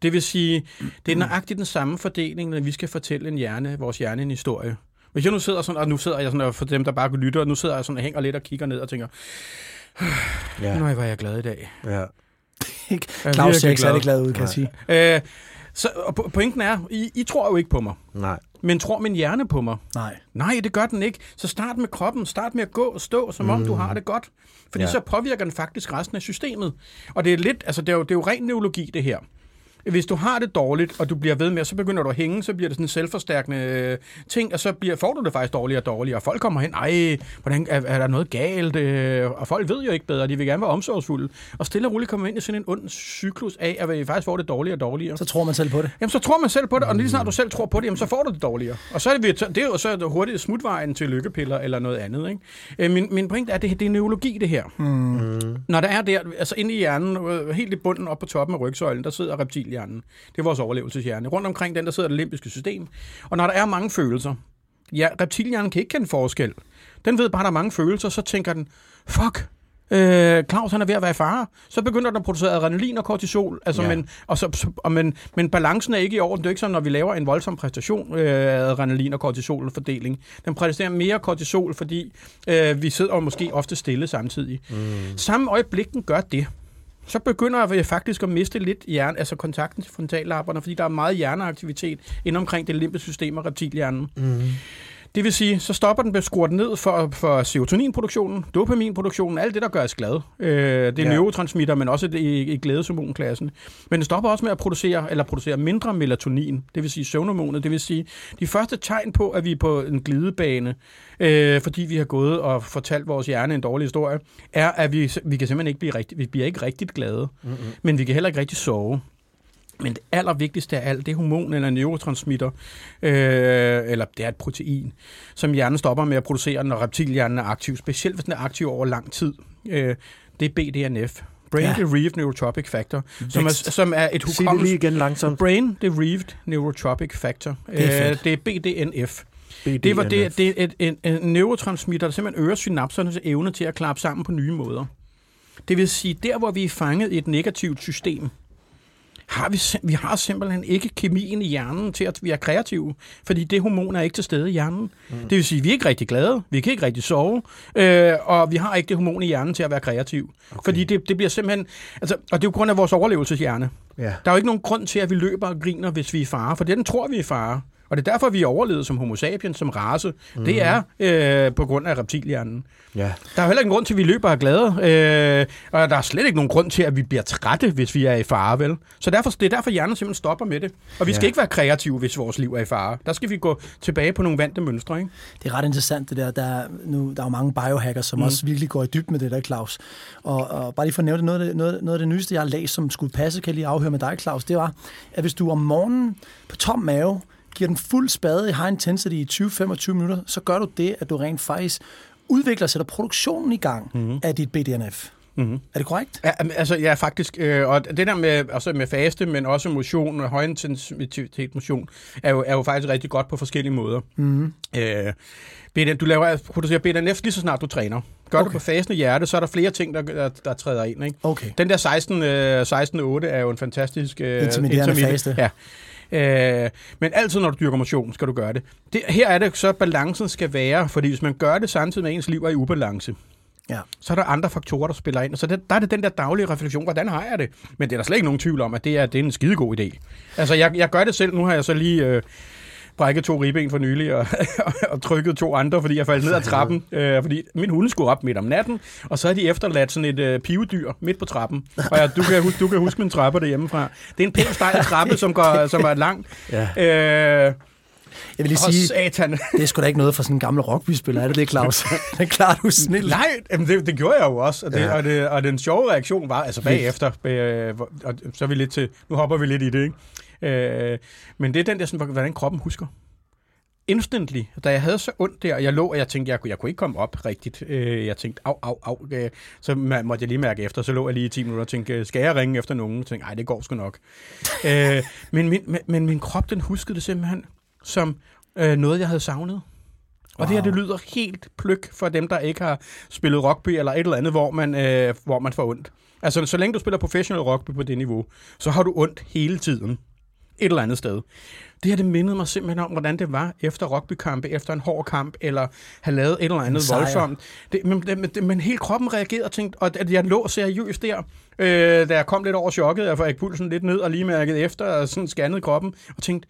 Speaker 1: Det vil sige, det er nøjagtigt den samme fordeling, når vi skal fortælle en hjerne, vores hjerne en historie. Hvis jeg nu sidder sådan, og nu sidder jeg sådan, og for dem, der bare kunne lytte, og nu sidder jeg sådan og hænger lidt og kigger ned og tænker,
Speaker 2: Ja.
Speaker 1: nej, er jeg glad i dag.
Speaker 2: ja.
Speaker 1: Jeg er
Speaker 3: Claus ser ikke særlig glad ud, kan jeg sige.
Speaker 1: Øh, så, og po- pointen er, I, I tror jo ikke på mig,
Speaker 2: Nej.
Speaker 1: Men tror min hjerne på mig?
Speaker 3: Nej.
Speaker 1: Nej, det gør den ikke. Så start med kroppen. Start med at gå og stå, som om du har det godt. Fordi. Ja. så påvirker den faktisk resten af systemet. Og det er lidt, altså det er jo, det er jo ren neurologi, det her. Hvis du har det dårligt, og du bliver ved med, så begynder du at hænge, så bliver det sådan en selvforstærkende øh, ting, og så bliver, får du det faktisk dårligere og dårligere. Og folk kommer hen, ej, hvordan, er, er der noget galt? Øh, Og folk ved jo ikke bedre, de vil gerne være omsorgsfulde. Og stille og roligt kommer ind i sådan en ond cyklus af, at vi faktisk får det dårligere og dårligere.
Speaker 3: Så tror man selv på det.
Speaker 1: Jamen, så tror man selv på det, og lige snart du selv tror på det, jamen, så får du det dårligere. Og så er det, det er jo så hurtigt smutvejen til lykkepiller eller noget andet. Ikke? Øh, Min, min pointe er, at det, det er neurologi, det her. Mm. Når der er der, altså inde i hjernen, helt i bunden op på toppen af rygsøjlen, der sidder reptilhjernen. Det er vores overlevelseshjerne. Rundt omkring den, der sidder det limbiske system. Og når der er mange følelser, ja, reptilhjernen kan ikke kende forskel. Den ved bare, at der er mange følelser, så tænker den, fuck, Øh, Claus han er ved at være i fare. Så begynder den at producere adrenalin og kortisol. Altså, ja.
Speaker 2: Ja.
Speaker 1: men, og så, så- og, men, men balancen er ikke i orden. Det er ikke sådan, når vi laver en voldsom præstation, øh, adrenalin og kortisol fordeling. Den præsterer mere kortisol, fordi øh, vi sidder og måske ofte stille samtidig. Mm. Samme øjeblik, den gør det, så begynder jeg faktisk at miste lidt hjerne, altså kontakten til frontallapperne, fordi der er meget hjerneaktivitet inden omkring det limbiske system og reptilhjernen. Mm. Det vil sige, så stopper den, bliver skruet ned for, for serotoninproduktionen, dopaminproduktionen, alt det, der gør os glade. Øh, det er ja. neurotransmitter, men også i, i glædeshormonklassen. Men det stopper også med at producere, eller producere mindre melatonin, det vil sige søvnhormonet. Det vil sige, de første tegn på, at vi er på en glidebane, øh, fordi vi har gået og fortalt vores hjerne en dårlig historie, er, at vi, vi kan simpelthen ikke blive rigtig, vi bliver ikke rigtig glade, mm-hmm. men vi kan heller ikke rigtig sove. Men det allervigtigste af alt, det er hormon eller neurotransmitter, øh, eller det er et protein, som hjernen stopper med at producere, når reptilhjernen er aktiv, specielt hvis den er aktiv over lang tid. Øh, det er BDNF. Brain ja. Derived Neurotropic Factor, som er, som er et
Speaker 2: hukommelse... Sig det lige igen langsomt.
Speaker 1: Brain Derived Neurotropic Factor.
Speaker 2: Det er,
Speaker 1: øh, det er BDNF. BDNF. Det, var det, det er et, en, en neurotransmitter, der simpelthen øger synapsernes evne til at klappe sammen på nye måder. Det vil sige, der hvor vi er fanget i et negativt system, har vi, vi har simpelthen ikke kemien i hjernen til at vi er kreative, fordi det hormon er ikke til stede i hjernen. Mm. Det vil sige, at vi er ikke rigtig glade, vi kan ikke rigtig sove, øh, og vi har ikke det hormon i hjernen til at være kreativ. Okay. Fordi det, det bliver simpelthen... Altså, og det er jo grund af vores overlevelseshjerne. Ja. Der er jo ikke nogen grund til, at vi løber og griner, hvis vi er fare, for den tror vi er fare. Og det er derfor, vi er overlevet som homo sapiens, som race. Mm. Det er øh, på grund af reptilhjernen. Ja. Der er heller ikke grund til, at vi løber og glade. Øh, og der er slet ikke nogen grund til, at vi bliver trætte, hvis vi er i fare, vel? Så derfor, det er derfor, hjernen simpelthen stopper med det. Og vi skal ja. ikke være kreative, hvis vores liv er i fare. Der skal vi gå tilbage på nogle vante mønstre, ikke?
Speaker 3: Det er ret interessant, det der. Der er, nu, der er jo mange biohackers, som mm. også virkelig går i dybden med det der, Claus. Og, og bare lige for at nævne det, noget af det, noget, noget af det nyeste, jeg har læst, som skulle passe, kan jeg lige afhøre med dig, Claus, det var, at hvis du om morgenen på tom mave giver den fuld spade i high intensity i 20-25 minutter, så gør du det, at du rent faktisk udvikler, sætter produktionen i gang mm-hmm. af dit BDNF. Mm-hmm. Er det korrekt?
Speaker 1: Ja, altså ja, faktisk. Øh, og det der med, altså med faste, men også motion, højintensitet motion, er jo, er jo faktisk rigtig godt på forskellige måder. Mm-hmm. Øh, BDN, du laver, producerer BDNF lige så snart du træner. Gør okay. du på fasende hjerte, så er der flere ting, der, der, der træder ind. Ikke?
Speaker 3: Okay.
Speaker 1: Den der 16, øh, 16-8 er jo en fantastisk...
Speaker 3: Øh, intermitterende faste.
Speaker 1: Ja. Øh, men altid, når du dyrker motion, skal du gøre det. det. Her er det så, balancen skal være, fordi hvis man gør det samtidig med, at ens liv er i ubalance, Ja. Så er der andre faktorer, der spiller ind. Så det, der er det den der daglige refleksion, hvordan har jeg det? Men det er der slet ikke nogen tvivl om, at det er, det er en skidegod idé. Altså, jeg, jeg gør det selv. Nu har jeg så lige øh, brækket to ribben for nylig, og, og trykket to andre, fordi jeg faldt ned ad trappen. Øh, fordi min hunde skulle op midt om natten, og så har de efterladt sådan et øh, pivedyr midt på trappen. Og jeg, du, kan, huske, du kan huske min trappe derhjemmefra. Det er en pæn stejl trappe, som, går, som er lang. Ja. Øh,
Speaker 3: jeg vil lige oh, sige, satan. det er sgu da ikke noget for sådan en gammel rugbyspiller, er det det, Claus? det er klart, du snil.
Speaker 1: Nej, det, det gjorde jeg jo også, og, det, ja. og, det, og den sjove reaktion var, altså bagefter, øh, og så er vi lidt til, nu hopper vi lidt i det, ikke? Øh, men det er den der, sådan, hvordan kroppen husker. Instantly, da jeg havde så ondt der, og jeg lå, og jeg tænkte, jeg, jeg kunne ikke komme op rigtigt. Øh, jeg tænkte, au, au, au. Øh, så måtte jeg lige mærke efter, så lå jeg lige i 10 minutter og tænkte, skal jeg ringe efter nogen? Jeg tænkte, nej, det går sgu nok. øh, men, min, men, men min krop, den huskede det simpelthen som øh, noget, jeg havde savnet. Og wow. det her, det lyder helt pløk for dem, der ikke har spillet rugby eller et eller andet, hvor man, øh, hvor man får ondt. Altså, så længe du spiller professionel rugby på det niveau, så har du ondt hele tiden et eller andet sted. Det her, det mindede mig simpelthen om, hvordan det var efter rugbykampe, efter en hård kamp, eller have lavet et eller andet Sejr. voldsomt. Det, men, det, men hele kroppen reagerede og tænkte, og at jeg lå seriøst der, øh, da jeg kom lidt over chokket, jeg fik pulsen lidt ned og lige mærket efter, og sådan scannede kroppen, og tænkte,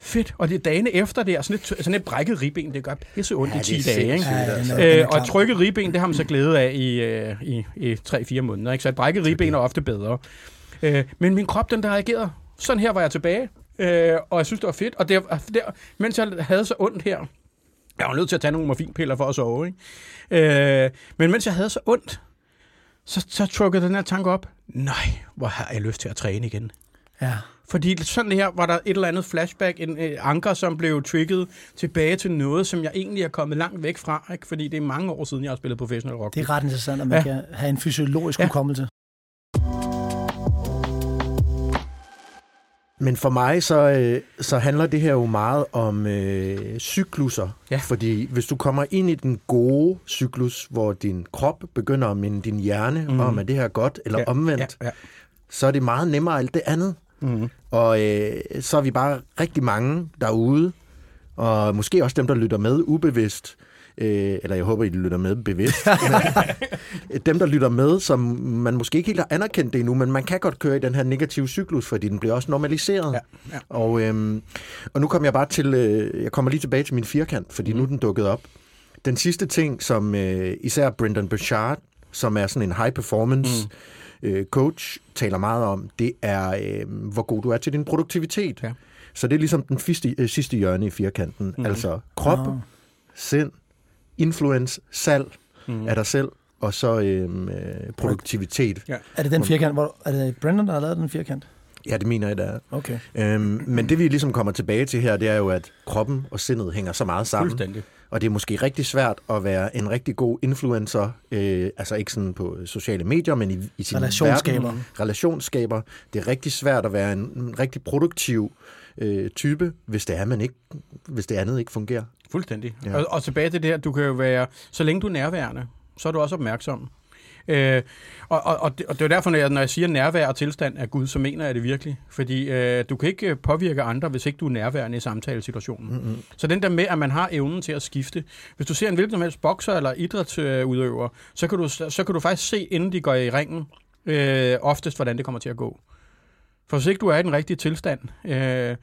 Speaker 1: fedt. Og det er dagene efter det, sådan et, sådan et brækket ribben, det gør pisse ondt ja, i 10 dage. Ikke? Ja, ja, øh, og et trykket ribben, det har man så glæde af i, øh, i, i 3-4 måneder. Ikke? Så et brækket ribben er ofte bedre. Øh, men min krop, den der reagerede, sådan her var jeg tilbage. Øh, og jeg synes, det var fedt. Og der, der, mens jeg havde så ondt her, jeg var nødt til at tage nogle morfinpiller for at sove, ikke? Øh, men mens jeg havde så ondt, så, så trukkede den her tanke op. Nej, hvor har jeg lyst til at træne igen. Ja. Fordi sådan her var der et eller andet flashback, en øh, anker, som blev trigget tilbage til noget, som jeg egentlig er kommet langt væk fra. Ikke? Fordi det er mange år siden, jeg har spillet professionel rock.
Speaker 3: Det er ret interessant, at man ja. kan have en fysiologisk ja. hukommelse.
Speaker 2: Men for mig så, øh, så handler det her jo meget om øh, cykluser. Ja. Fordi hvis du kommer ind i den gode cyklus, hvor din krop begynder at minde din hjerne mm. om, at det her er godt, eller ja. omvendt, ja. Ja. så er det meget nemmere alt det andet. Mm. Og øh, så er vi bare rigtig mange derude, og måske også dem, der lytter med ubevidst, øh, eller jeg håber, I lytter med bevidst, dem, der lytter med, som man måske ikke helt har anerkendt det endnu, men man kan godt køre i den her negative cyklus, fordi den bliver også normaliseret.
Speaker 1: Ja, ja.
Speaker 2: Og, øhm, og nu kommer jeg bare til, øh, jeg kommer lige tilbage til min firkant, fordi mm. nu er den dukket op. Den sidste ting, som øh, især Brendan Burchard, som er sådan en high performance mm. øh, coach, taler meget om, det er, øh, hvor god du er til din produktivitet.
Speaker 1: Ja.
Speaker 2: Så det er ligesom den sidste, øh, sidste hjørne i firkanten. Mm. Altså krop,
Speaker 3: Ah.
Speaker 2: sind, influence, salg mm. af dig selv, og så øhm, øh, produktivitet.
Speaker 1: Ja.
Speaker 3: Er det den firkant, hvor, er det Brendan, der har lavet den firkant?
Speaker 2: Ja, det mener jeg, det er.
Speaker 3: Okay.
Speaker 2: Øhm, men det vi ligesom kommer tilbage til her, det er jo, at kroppen og sindet hænger så meget sammen.
Speaker 1: Fuldstændig.
Speaker 2: Og det er måske rigtig svært at være en rigtig god influencer, øh, altså ikke sådan på sociale medier, men i, i sin
Speaker 3: Relationsskaber.
Speaker 2: verden. Relationsskaber. Det er rigtig svært at være en, en rigtig produktiv øh, type, hvis det, er, man ikke, hvis det andet ikke fungerer.
Speaker 1: Fuldstændig.
Speaker 2: Ja.
Speaker 1: Og, og tilbage til det her, du kan jo være, så længe du er nærværende, så er du også opmærksom. Øh, og, og, og, det, og det er derfor, når jeg, når jeg siger nærvær og tilstand af Gud, så mener jeg det virkelig. Fordi øh, du kan ikke øh, påvirke andre, hvis ikke du er nærværende i samtalesituationen. Mm-hmm. Så den der med, at man har evnen til at skifte. Hvis du ser en hvilken som helst bokser eller idrætsudøver, så kan, du, så kan du faktisk se, inden de går i ringen, øh, oftest, hvordan det kommer til at gå. For hvis ikke du er i den rigtige tilstand, øh,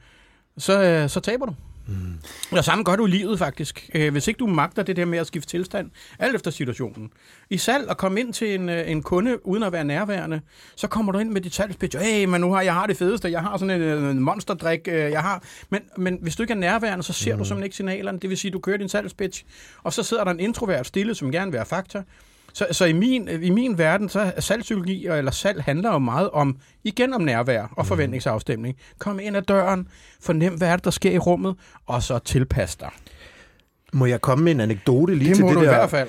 Speaker 1: så, øh, så taber du. Mm. Og samme gør du i livet faktisk. Øh, hvis ikke du magter det der med at skifte tilstand, alt efter situationen. I salg at komme ind til en, øh, en kunde uden at være nærværende, så kommer du ind med dit salgspitch. Hey, men nu har jeg har det fedeste, jeg har sådan en, øh, en monsterdrik, jeg har. Men, men hvis du ikke er nærværende, så ser mm. du simpelthen ikke signalerne. Det vil sige, du kører din salgspitch, og så sidder der en introvert stille, som gerne vil have fakta. Så, så i, min, i min verden, så er salgspsykologi eller salg handler jo meget om, igen om nærvær og forventningsafstemning. Kom ind ad døren, fornem, hvad er det, der sker i rummet, og så tilpas dig.
Speaker 2: Må jeg komme med en anekdote lige
Speaker 1: Det
Speaker 2: til
Speaker 1: må
Speaker 2: det
Speaker 1: du i hvert fald.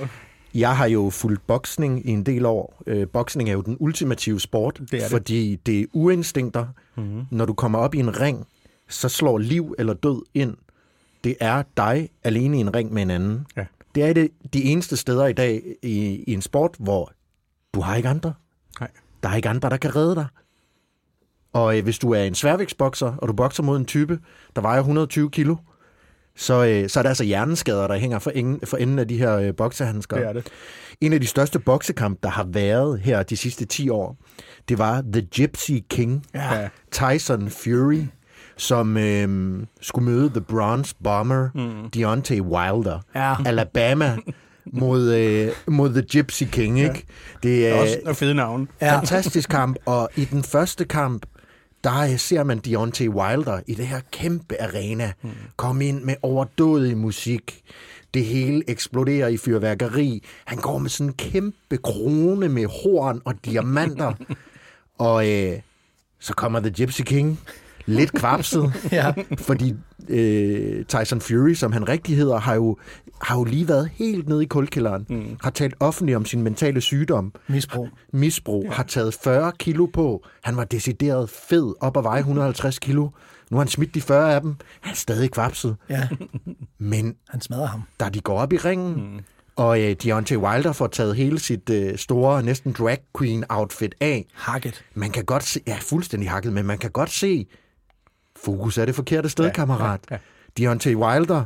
Speaker 2: Jeg har jo fulgt boksning i en del år. Øh, boksning er jo den ultimative sport,
Speaker 1: Det det.
Speaker 2: fordi det er uinstinkter.
Speaker 1: Mhm.
Speaker 2: Mm-hmm. Når du kommer op i en ring, så slår liv eller død ind. Det er dig alene i en ring med en anden.
Speaker 1: Ja.
Speaker 2: Det er det, de eneste steder i dag i, i en sport, hvor du har ikke andre.
Speaker 1: Nej.
Speaker 2: Der er ikke andre, der kan redde dig. Og øh, hvis du er en sværvægtsbokser, og du bokser mod en type, der vejer 120 kilo, så, øh, så er der altså hjerneskader, der hænger for, ingen, for enden af de her øh, boksehandsker.
Speaker 1: Det er det.
Speaker 2: En af de største boksekampe, der har været her de sidste 10 år, det var The Gypsy King,
Speaker 1: Ja.
Speaker 2: Tyson Fury, som øh, skulle møde The Bronze Bomber, mm. Deontay Wilder.
Speaker 3: Ja.
Speaker 2: Alabama mod, øh, mod The Gypsy King, ikke? Det er
Speaker 1: Også nogle fede navne.
Speaker 2: ja. fantastisk kamp, og i den første kamp, der øh, ser man Deontay Wilder i det her kæmpe arena mm. komme ind med overdådig musik. Det hele eksploderer i fyrværkeri. Han går med sådan en kæmpe krone med horn og diamanter. og øh, så kommer The Gypsy King lidt kvapset,
Speaker 3: Ja.
Speaker 2: fordi øh, Tyson Fury, som han rigtig hedder, har jo, har jo lige været helt nede i kulkælderen. Mm. Har talt offentligt om sin mentale sygdom
Speaker 3: Misbrug.
Speaker 2: misbrug, ja. har taget 40 kilo på. Han var decideret fed, op at veje 150 kilo. Nu har han smidt de 40 af dem. Han er stadig kvapset.
Speaker 3: Ja,
Speaker 2: Men
Speaker 3: han smadrer ham.
Speaker 2: da de går op i ringen, mm. og øh, Deontay Wilder får taget hele sit øh, store, næsten drag queen outfit af,
Speaker 3: Hakket.
Speaker 2: man kan godt se, ja, fuldstændig hakket, men man kan godt se, fokus er det forkerte sted, ja, kammerat. Ja, ja. Deontay Wilder,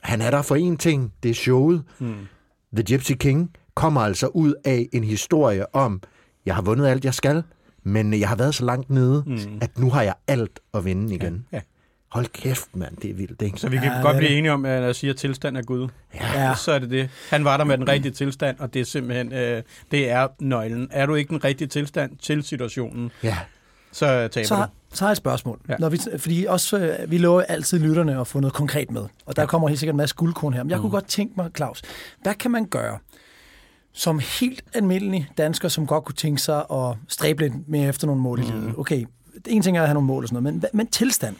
Speaker 2: han er der for én ting, det er showet. Mm. The Gypsy King kommer altså ud af en historie om, jeg har vundet alt, jeg skal, men jeg har været så langt nede, mm. at nu har jeg alt at vinde igen.
Speaker 1: Ja.
Speaker 2: Hold kæft, mand, det er vildt, ikke?
Speaker 1: Så vi kan
Speaker 3: Ja,
Speaker 1: ja, godt blive
Speaker 3: det.
Speaker 1: enige om, at når jeg siger, at tilstand er Gud.
Speaker 3: Ja.
Speaker 1: Så er det det. Han var der med den rigtige tilstand, og det er simpelthen, øh, det er nøglen. Er du ikke den rigtige tilstand til situationen,
Speaker 2: Ja.
Speaker 1: Så taber
Speaker 3: Så,
Speaker 1: du.
Speaker 3: så har jeg et spørgsmål. Ja.
Speaker 1: Ja.
Speaker 3: Når vi, fordi også, øh, vi lover altid lytterne at få noget konkret med. Og der kommer helt sikkert en masse guldkorn her. Men jeg kunne godt tænke mig, Claus, hvad kan man gøre som helt almindelig dansker, som godt kunne tænke sig at stræbe lidt mere efter nogle mål i livet? Okay, en ting er at have nogle mål og sådan noget, men, men tilstand.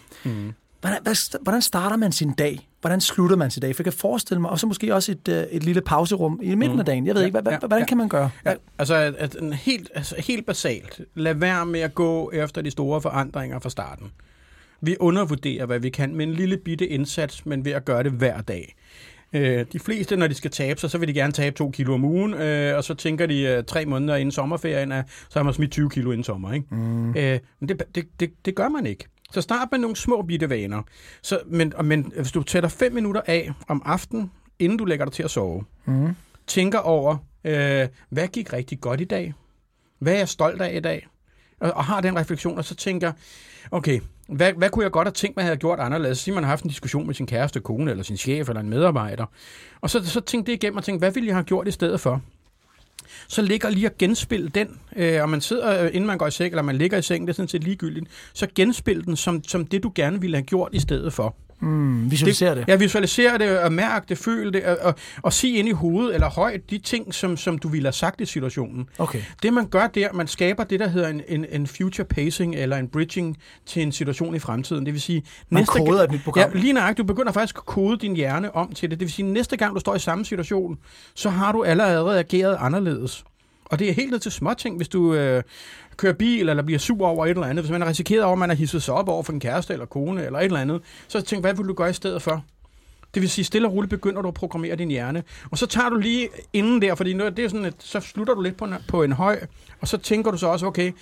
Speaker 3: Hvordan, hvordan starter man sin dag? Hvordan slutter man sin dag? For jeg kan forestille mig, og så måske også et, øh, et lille pauserum i midten af dagen. Jeg ved ikke, hvad,
Speaker 1: ja,
Speaker 3: hvordan
Speaker 1: ja.
Speaker 3: kan man gøre?
Speaker 1: Ja, altså, at, at en helt, altså helt basalt. Lad være med at gå efter de store forandringer fra starten. Vi undervurderer, hvad vi kan med en lille bitte indsats, men ved at gøre det hver dag. Øh, de fleste, når de skal tabe sig, så vil de gerne tabe to kilo om ugen, øh, og så tænker de øh, tre måneder inden sommerferien, at så har man smidt 20 kilo inden sommer. Ikke? Mm. Øh, men det, det, det, det gør man ikke. Så start med nogle små bitte vaner. Så, men, men hvis du tæller fem minutter af om aftenen, inden du lægger dig til at sove, mm. tænker over, øh, hvad gik rigtig godt i dag? Hvad er jeg stolt af i dag? Og, og har den refleksion, og så tænker, okay, hvad, hvad kunne jeg godt have tænkt mig, at jeg havde gjort anderledes? Så man har haft en diskussion med sin kæreste, kone, eller sin chef, eller en medarbejder. Og så, så tænkte det igennem og tænkte, hvad ville jeg have gjort i stedet for? Så ligger lige at genspille den, øh, og man sidder, øh, inden man går i seng, eller man ligger i seng, det er sådan set ligegyldigt, så genspil den som, som det, du gerne ville have gjort i stedet for.
Speaker 3: Mm, visualiser det.
Speaker 1: Ja, visualisere det, og mærke det, føle det, og, og, og sige ind i hovedet eller højt de ting, som, som du ville have sagt i situationen.
Speaker 3: Okay.
Speaker 1: Det man gør der, man skaber det, der hedder en, en, en future pacing, eller en bridging til en situation i fremtiden. Det vil sige...
Speaker 3: Man
Speaker 1: næste
Speaker 3: koder et nyt program.
Speaker 1: Ja, lige nøjagtigt. Du begynder faktisk at kode din hjerne om til det. Det vil sige, næste gang du står i samme situation, så har du allerede ageret anderledes. Og det er helt ned til småting, hvis du øh, kører bil, eller bliver sur over et eller andet. Hvis man er risikeret over, at man har hisset sig op over for en kæreste eller kone, eller et eller andet, så tænk, hvad vil du gøre i stedet for? Det vil sige, stille og roligt begynder du at programmere din hjerne. Og så tager du lige inden der, fordi det er sådan, at så slutter du lidt på en, på en høj, og så tænker du så også, okay,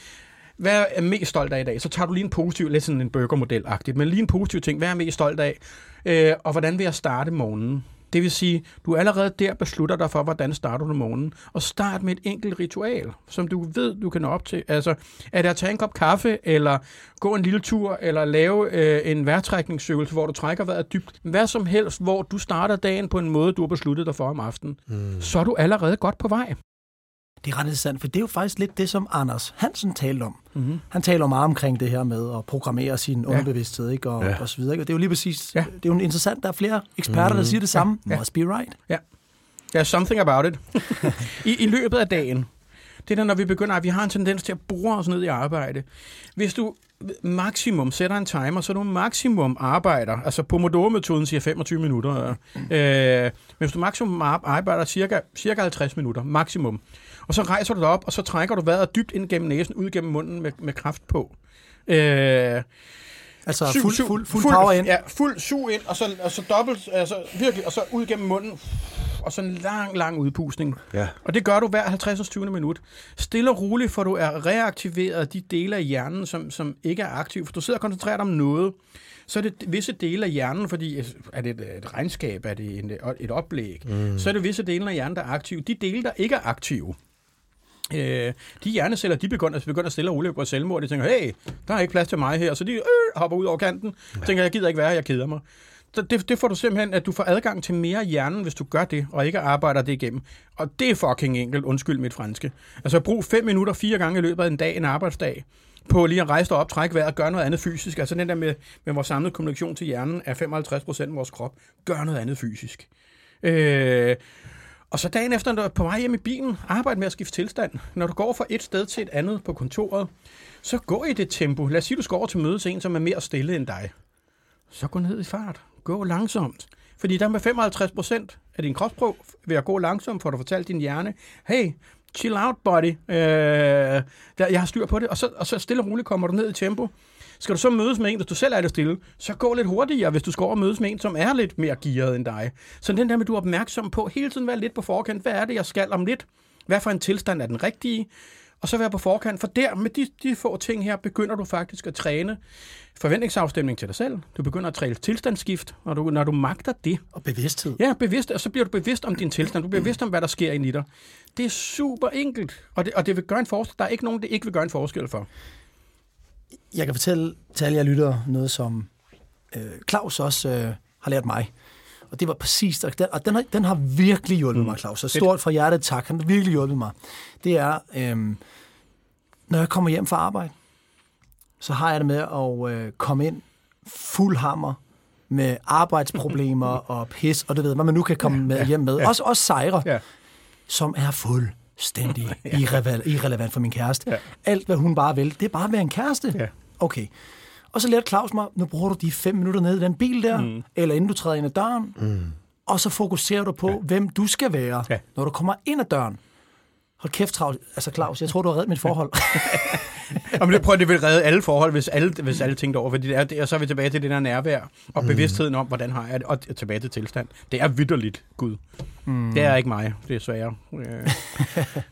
Speaker 1: hvad er jeg mest stolt af i dag? Så tager du lige en positiv, lidt sådan en burgermodel-agtigt, men lige en positiv ting, hvad er jeg mest stolt af? Øh, og hvordan vil jeg starte morgenen? Det vil sige, du allerede der beslutter dig for, hvordan starter du morgenen. Og start med et enkelt ritual, som du ved, du kan nå op til. Altså, er det at tage en kop kaffe, eller gå en lille tur, eller lave øh, en vejrtrækningsøvelse, hvor du trækker vejret dybt. Hvad som helst, hvor du starter dagen på en måde, du har besluttet dig for om aftenen. Mm. Så er du allerede godt på vej.
Speaker 3: Det er ret interessant, for det er jo faktisk lidt det, som Anders Hansen talte om. Mm-hmm. Han taler meget omkring det her med at programmere sin underbevidsthed, ikke? Og, ja. og så videre. ikke? Og det er jo lige præcis,
Speaker 1: Ja.
Speaker 3: ja. det er jo interessant, der er flere eksperter, mm-hmm. der siger det samme.
Speaker 1: Ja.
Speaker 3: Must be right.
Speaker 1: Ja. There's something about it. I, I løbet af dagen, det er når vi begynder, at vi har en tendens til at bore os ned i arbejde. Hvis du maksimum sætter en timer, så du maksimum arbejder, altså Pomodoro-metoden siger 25 minutter, øh, men hvis du maksimum ar- arbejder cirka, cirka 50 minutter, maksimum, og så rejser du dig op, og så trækker du vejret dybt ind gennem næsen, ud gennem munden med, med kraft på. Øh,
Speaker 3: Altså
Speaker 1: Syv,
Speaker 3: fuld,
Speaker 1: syv,
Speaker 3: fuld, fuld power ind.
Speaker 1: Ja, fuld sug ind, og så, og så dobbelt, altså virkelig, og så ud gennem munden, og så en lang, lang udpustning.
Speaker 2: Ja.
Speaker 1: Og det gør du hver 50. 20. minut. Stille og roligt, for du er reaktiveret de dele af hjernen, som, som ikke er aktive. For du sidder og koncentrerer dig om noget, så er det visse dele af hjernen, fordi øh, er det et, et regnskab, er det en, et oplæg, mm. så er det visse dele af hjernen, der er aktive. De dele, der ikke er aktive, Øh, de hjerneceller, de begynder, altså begynder stille og roligt gå selvmord. De tænker, hey, der er ikke plads til mig her. Så de øh, hopper ud over kanten. Ja. Tænker, jeg gider ikke være her, jeg keder mig. Så det, det får du simpelthen, at du får adgang til mere hjernen, hvis du gør det, og ikke arbejder det igennem. Og det er fucking enkelt, undskyld mit franske. Altså brug fem minutter fire gange i løbet af en dag, en arbejdsdag, på lige at rejse dig op, trække vejret gøre noget andet fysisk. Altså den der med, med vores samlede kommunikation til hjernen er 55 af vores krop. Gør noget andet fysisk. Øh, og så dagen efter, når du er på vej hjem i bilen, arbejde med at skifte tilstand. Når du går fra et sted til et andet på kontoret, så gå i det tempo. Lad os sige, du skal over til møde til en, som er mere stille end dig. Så gå ned i fart. Gå langsomt. Fordi der med 55 procent af din kropsprog ved at gå langsomt, får du fortalt din hjerne, hey, chill out, buddy. Øh, der, jeg har styr på det. Og så, og så stille og roligt kommer du ned i tempo. Skal du så mødes med en, hvis du selv er det stille, så gå lidt hurtigere, hvis du skal over og mødes med en, som er lidt mere gearet end dig. Så den der med, du er opmærksom på, hele tiden være lidt på forkant. Hvad er det, jeg skal om lidt? Hvad for en tilstand er den rigtige? Og så være på forkant, for der med de, de få ting her, begynder du faktisk at træne forventningsafstemning til dig selv. Du begynder at træne tilstandsskift, når du, når du magter det.
Speaker 3: Og bevidsthed.
Speaker 1: Ja, bevidst, og så bliver du bevidst om din tilstand. Du bliver bevidst om, hvad der sker inde i dig. Det er super enkelt, og det, og det vil gøre en forskel. Der er ikke nogen, det ikke vil gøre en forskel for.
Speaker 3: Jeg kan fortælle til alle jer lyttere noget, som øh, Claus også øh, har lært mig. Og det var præcis, og den, og den, har, den har virkelig hjulpet mm. mig, Claus. Så stort fra hjertet tak, han har virkelig hjulpet mig. Det er, øh, når jeg kommer hjem fra arbejde, så har jeg det med at øh, komme ind fuld hammer med arbejdsproblemer og pis, og det ved, hvad man nu kan komme med hjem med. Også, også sejre,
Speaker 1: Ja.
Speaker 3: som er fuldstændig irrelevant, irrelevant for min kæreste. Ja. Alt, hvad hun bare vil, det er bare at være en kæreste.
Speaker 1: Ja.
Speaker 3: Okay. Og så lærte Claus mig, nu bruger du de fem minutter ned i den bil der, mm. eller inden du træder ind ad døren, mm. og så fokuserer du på, ja. hvem du skal være,
Speaker 1: Ja.
Speaker 3: når du kommer ind ad døren. Hold kæft, Claus. Altså, Claus, jeg tror, du har reddet mit forhold.
Speaker 1: Jamen, det, prøv, det vil redde alle forhold, hvis alle, hvis alle tænkte over, fordi det er, det, og så er vi tilbage til det der nærvær, og bevidstheden om, hvordan har jeg det, og tilbage til tilstand. Det er vidderligt, Gud. Mm. Det er ikke mig, det er sværere.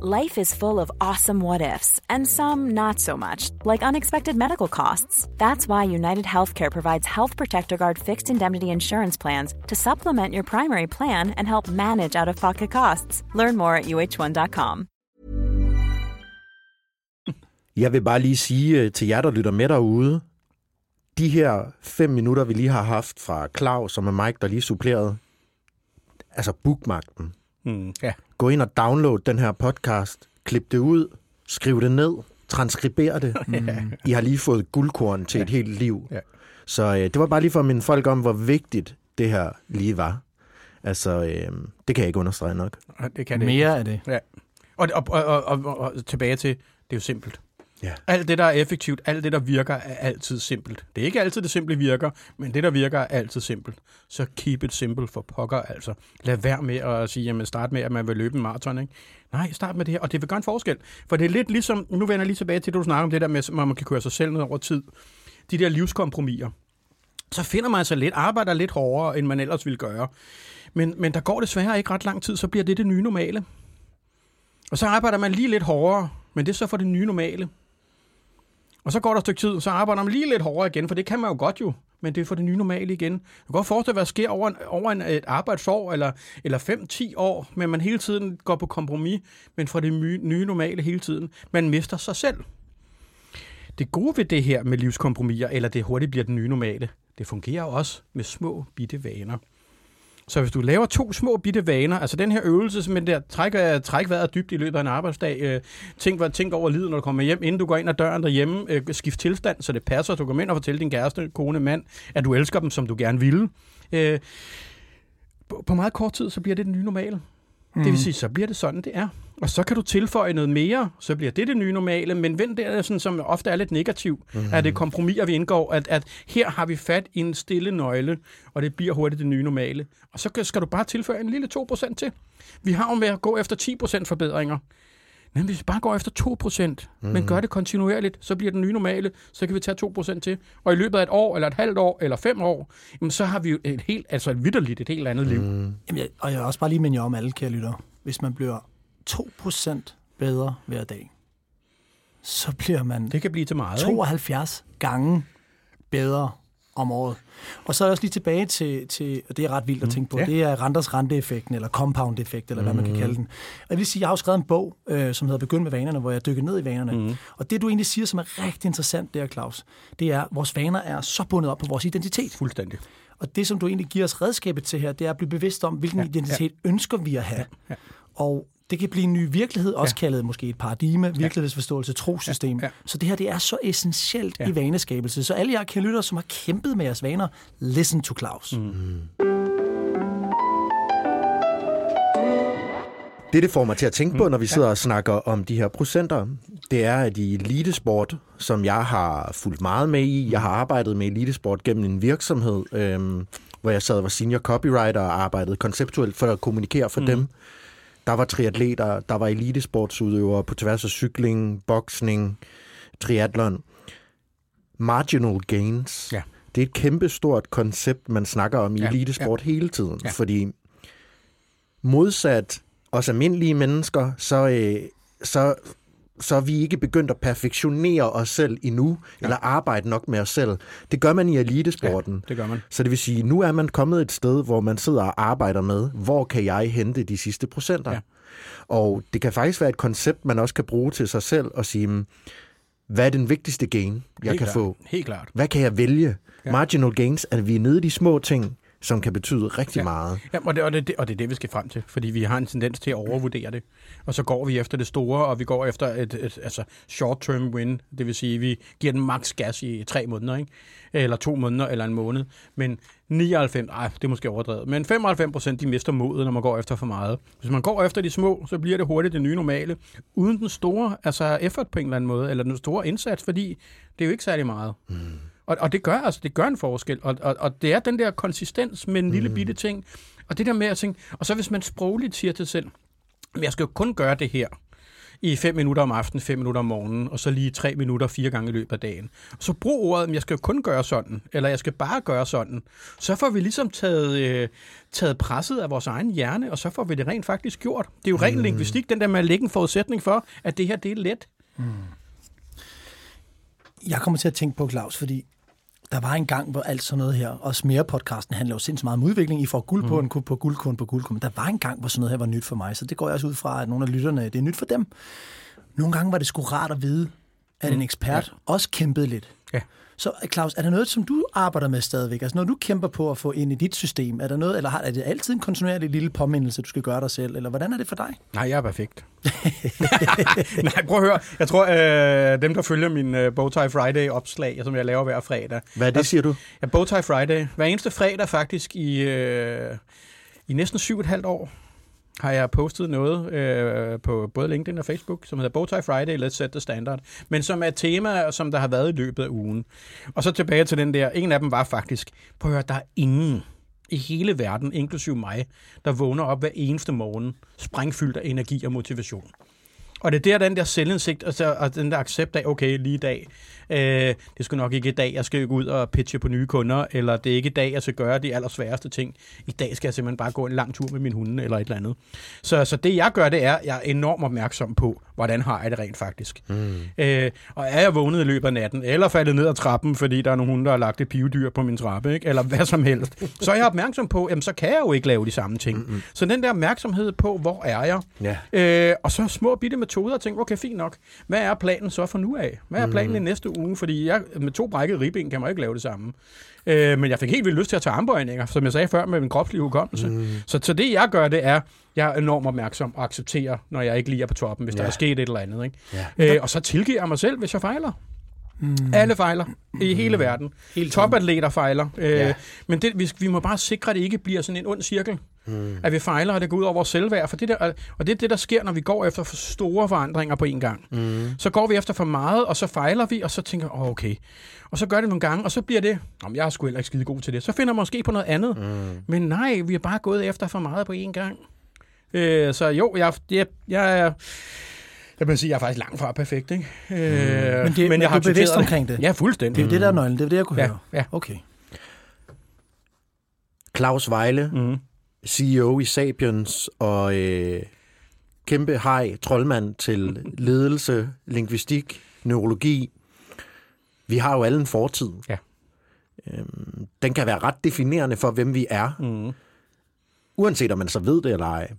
Speaker 4: Life is full of awesome what ifs, and some not so much, like unexpected medical costs. That's why United Healthcare provides Health Protector Guard fixed indemnity insurance plans to supplement your primary plan and help manage out of pocket costs. Learn more at uh1.com.
Speaker 2: Jeg vil bare lige sige øh, til jer, der lytter med derude, de her fem minutter, vi lige har haft fra Claus og med Mike, der lige supplerede, altså bookmarken.
Speaker 1: Mm, ja.
Speaker 2: Gå ind og download den her podcast, klip det ud, skriv det ned, transkriber det. I har lige fået guldkorn til et helt liv.
Speaker 1: Ja.
Speaker 2: Så øh, det var bare lige for at minde folk om, hvor vigtigt det her lige var. Altså, øh, det kan jeg ikke understrege nok.
Speaker 1: Det kan det
Speaker 3: Mere af det.
Speaker 1: Ja. Og, og, og, og, og, og tilbage til, det er jo simpelt.
Speaker 2: Ja.
Speaker 1: Alt det, der er effektivt, alt det, der virker, er altid simpelt. Det er ikke altid, det simple virker, men det, der virker, er altid simpelt. Så keep it simple for pokker, altså. Lad være med at sige, jamen start med, at man vil løbe en maraton, ikke? Nej, start med det her, og det vil gøre en forskel. For det er lidt ligesom, nu vender jeg lige tilbage til, det, du snakker om det der med, at man kan køre sig selv ned over tid. De der livskompromiser. Så finder man sig lidt, arbejder lidt hårdere, end man ellers ville gøre. Men, men der går desværre ikke ret lang tid, så bliver det det nye normale. Og så arbejder man lige lidt hårdere, men det er så for det nye normale. Og så går der et stykke tid, så arbejder man lige lidt hårdere igen, for det kan man jo godt jo, men det er for det nye normale igen. Du kan godt forestille, hvad der sker over, en, over en, et arbejdsår, eller, eller 5-10 år, men man hele tiden går på kompromis, men for det nye, nye normale hele tiden. Man mister sig selv. Det gode ved det her med livskompromiser, eller det hurtigt bliver den nye normale, det fungerer også med små bitte vaner. Så hvis du laver to små bitte vaner, altså den her øvelse, som der træk, øh, træk vejret dybt i løbet af en arbejdsdag, øh, tænk, tænk over livet, når du kommer hjem, inden du går ind ad døren derhjemme, øh, skift tilstand, så det passer, du kommer ind og fortæller din kæreste, kone, mand, at du elsker dem, som du gerne ville. Øh, på, på meget kort tid, så bliver det den nye normale. Mm. Det vil sige, så bliver det sådan, det er. Og så kan du tilføje noget mere, så bliver det det nye normale, men vent der, sådan, som ofte er lidt negativ, mm. at det kompromiser, vi indgår, at, at her har vi fat i en stille nøgle, og det bliver hurtigt det nye normale. Og så skal du bare tilføje en lille 2% til. Vi har jo med at gå efter 10% forbedringer. Men hvis vi bare går efter 2%, mm. men gør det kontinuerligt, så bliver den nye normale, så kan vi tage 2% til. Og i løbet af et år, eller et halvt år, eller fem år, jamen, så har vi jo et helt, altså et vidderligt, et helt andet mm. liv.
Speaker 3: Jamen, jeg, og jeg vil også bare lige minde jer om alle, kære lytter. Hvis man bliver 2% bedre hver dag, så bliver man
Speaker 1: Det kan blive til meget, ikke?
Speaker 3: 72 gange bedre om året. Og så er jeg også lige tilbage til, til og det er ret vildt at tænke på,
Speaker 1: ja.
Speaker 3: det er renters renteeffekten, eller compound-effekt, eller hvad man kan kalde den. Og jeg vil sige, jeg har jo skrevet en bog, øh, som hedder Begynd med vanerne, hvor jeg dykker ned i vanerne. Mm. Og det, du egentlig siger, som er rigtig interessant der, Claus, det er, at vores vaner er så bundet op på vores identitet.
Speaker 1: Fuldstændig.
Speaker 3: Og det, som du egentlig giver os redskabet til her, det er at blive bevidst om, hvilken ja, identitet ja. ønsker vi at have. Ja, ja. Og det kan blive en ny virkelighed, også ja. kaldet måske et paradigme, virkelighedsforståelse, trosystem. Ja, ja. Så det her, det er så essentielt ja. i vaneskabelse. Så alle jer lytter, som har kæmpet med jeres vaner, listen to Claus. Mm.
Speaker 2: Det, det får mig til at tænke på, når vi sidder og snakker om de her procenter, det er, at i elitesport, som jeg har fulgt meget med i, jeg har arbejdet med elitesport gennem en virksomhed, øhm, hvor jeg sad og var senior copywriter og arbejdede konceptuelt for at kommunikere for mm. dem. Der var triatleter, der var elitesportsudøvere på tværs af cykling, boksning, triathlon. Marginal gains.
Speaker 1: Ja.
Speaker 2: Det er et kæmpestort koncept, man snakker om i
Speaker 1: Ja,
Speaker 2: elitesport hele tiden,
Speaker 1: Ja.
Speaker 2: fordi modsat os almindelige mennesker, så, øh, så, så er vi ikke begyndt at perfektionere os selv endnu, ja. eller arbejde nok med os selv. Det gør man i elitesporten.
Speaker 1: Ja, det gør man.
Speaker 2: Så det vil sige, nu er man kommet et sted, hvor man sidder og arbejder med, hvor kan jeg hente de sidste procenter?
Speaker 1: Ja.
Speaker 2: Og det kan faktisk være et koncept, man også kan bruge til sig selv og sige, "Hmm, hvad er den vigtigste gain, jeg
Speaker 1: Helt
Speaker 2: kan
Speaker 1: klart.
Speaker 2: få?
Speaker 1: Helt klart.
Speaker 2: Hvad kan jeg vælge? Ja. Marginal gains, at vi er nede i de små ting. Som kan betyde rigtig
Speaker 1: Ja.
Speaker 2: meget.
Speaker 1: Ja, og det, og, det, og det er det, vi skal frem til, fordi vi har en tendens til at overvurdere det. Og så går vi efter det store, og vi går efter et, et altså short-term win, det vil sige, vi giver den max gas i tre måneder, ikke? eller to måneder, eller en måned. Men 99, ej, det er måske overdrevet, men 95 procent, de mister modet, når man går efter for meget. Hvis man går efter de små, så bliver det hurtigt det nye normale, uden den store altså effort på en eller anden måde, eller den store indsats, fordi det er jo ikke særlig meget. Mm. Og, og det gør altså, det gør en forskel. Og, og, og det er den der konsistens med en lille bitte ting. Og det der med at tænke, og så hvis man sprogligt siger til sig selv, "Men jeg skal jo kun gøre det her i 5 minutter om aftenen, 5 minutter om morgenen, og så lige 3 minutter fire gange i løbet af dagen. Så brug ordet, "Men jeg skal jo kun gøre sådan, eller jeg skal bare gøre sådan. Så får vi ligesom taget, øh, taget presset af vores egen hjerne, og så får vi det rent faktisk gjort. Det er jo ren mm. lingvistik, den der med at lægge en forudsætning for, at det her det er let.
Speaker 3: Jeg kommer til at tænke på, Claus, fordi der var en gang, hvor alt sådan noget her, og mere podcasten handler jo sindssygt meget om udvikling. I får guld på, mm. på, på guldkorn på guldkorn. Der var en gang, hvor sådan noget her var nyt for mig, så det går jeg også ud fra, at nogle af lytterne, det er nyt for dem. Nogle gange var det sgu rart at vide, at en ekspert ja. også kæmpede lidt.
Speaker 1: Ja.
Speaker 3: Så Claus, er der noget, som du arbejder med stadigvæk? Altså når du kæmper på at få ind i dit system, er der noget, eller har, er det altid en kontinuerlig lille påmindelse, du skal gøre dig selv, eller hvordan er det for dig?
Speaker 1: Nej, jeg er perfekt. Nej, prøv at høre. Jeg tror, øh, dem, der følger min øh, Bowtie Friday-opslag, som jeg laver hver fredag.
Speaker 2: Hvad er det, siger du?
Speaker 1: Ja, Bowtie Friday. Hver eneste fredag faktisk i, øh, i næsten syv og et halvt år har jeg postet noget øh, på både LinkedIn og Facebook, som hedder Bowtie Friday, Let's Set the Standard, men som er et tema, som der har været i løbet af ugen. Og så tilbage til den der, en af dem var faktisk, prøv at høre, der er ingen i hele verden, inklusive mig, der vågner op hver eneste morgen, sprængfyldt af energi og motivation. Og det er der, den der selvindsigt, og, så, og den der accept af, okay, lige i dag, øh, det er sgu nok ikke i dag, jeg skal gå ud og pitche på nye kunder, eller det er ikke i dag, jeg skal gøre de allersværeste ting. I dag skal jeg simpelthen bare gå en lang tur med min hunde, eller et eller andet. Så, så det, jeg gør, det er, jeg er enormt opmærksom på, hvordan har jeg det rent faktisk. Mm. Øh, og er jeg vågnet i løbet af natten, eller faldet ned ad trappen, fordi der er nogle hunde, der har lagt et pivedyr på min trappe, ikke? eller hvad som helst, så er jeg opmærksom på, jamen, så kan jeg jo ikke lave de samme ting. Mm-hmm. Så den der opmærksomhed på, hvor er jeg,
Speaker 2: Ja.
Speaker 1: Øh, og så små bitte metoder og tænke, okay, fint nok. Hvad er planen så for nu af? Hvad er planen mm. i næste uge? Fordi jeg, med to brækkede ribben kan man ikke lave det samme. Øh, men jeg fik helt vildt lyst til at tage armbøjninger, som jeg sagde før, med min kropslige hukommelse. Mm. Så, så det, jeg gør, det er, jeg er enormt opmærksom og accepterer, når jeg ikke lige er på toppen, hvis ja. der er sket et eller andet. Ikke?
Speaker 2: Ja.
Speaker 1: Øh, og så tilgiver jeg mig selv, hvis jeg fejler. Mm. Alle fejler i hele verden. Helt Topatleter fejler. Øh,
Speaker 2: Ja.
Speaker 1: Men det, vi, vi må bare sikre, at det ikke bliver sådan en ond cirkel. Mm. At vi fejler, og det går ud over vores selvværd. For det der, og det er det, der sker, når vi går efter for store forandringer på en gang. Mm. Så går vi efter for meget, og så fejler vi, og så tænker vi, oh, okay. Og så gør det nogle gange, og så bliver det, om jeg er sgu heller ikke skide god til det. Så finder jeg måske på noget andet. Mm. Men nej, vi er bare gået efter for meget på en gang. Øh, så jo, jeg, jeg, jeg er... Jeg vil sige, jeg er faktisk langt fra perfekt, ikke? Øh,
Speaker 3: Men, det, men
Speaker 1: jeg
Speaker 3: du er bevidst omkring det?
Speaker 1: Ja, fuldstændig.
Speaker 3: Det er det, der er nøglen. Det er det, jeg kunne
Speaker 1: Ja,
Speaker 3: høre.
Speaker 1: ja.
Speaker 3: Okay.
Speaker 2: Claus Vejle,
Speaker 1: Mm.
Speaker 2: CEO i Sapiens og øh, kæmpe hej, troldmand til ledelse, lingvistik, neurologi. Vi har jo alle en fortid.
Speaker 1: Ja.
Speaker 2: Øhm, den kan være ret definerende for, hvem vi er,
Speaker 1: Mm.
Speaker 2: uanset om man så ved det eller ej.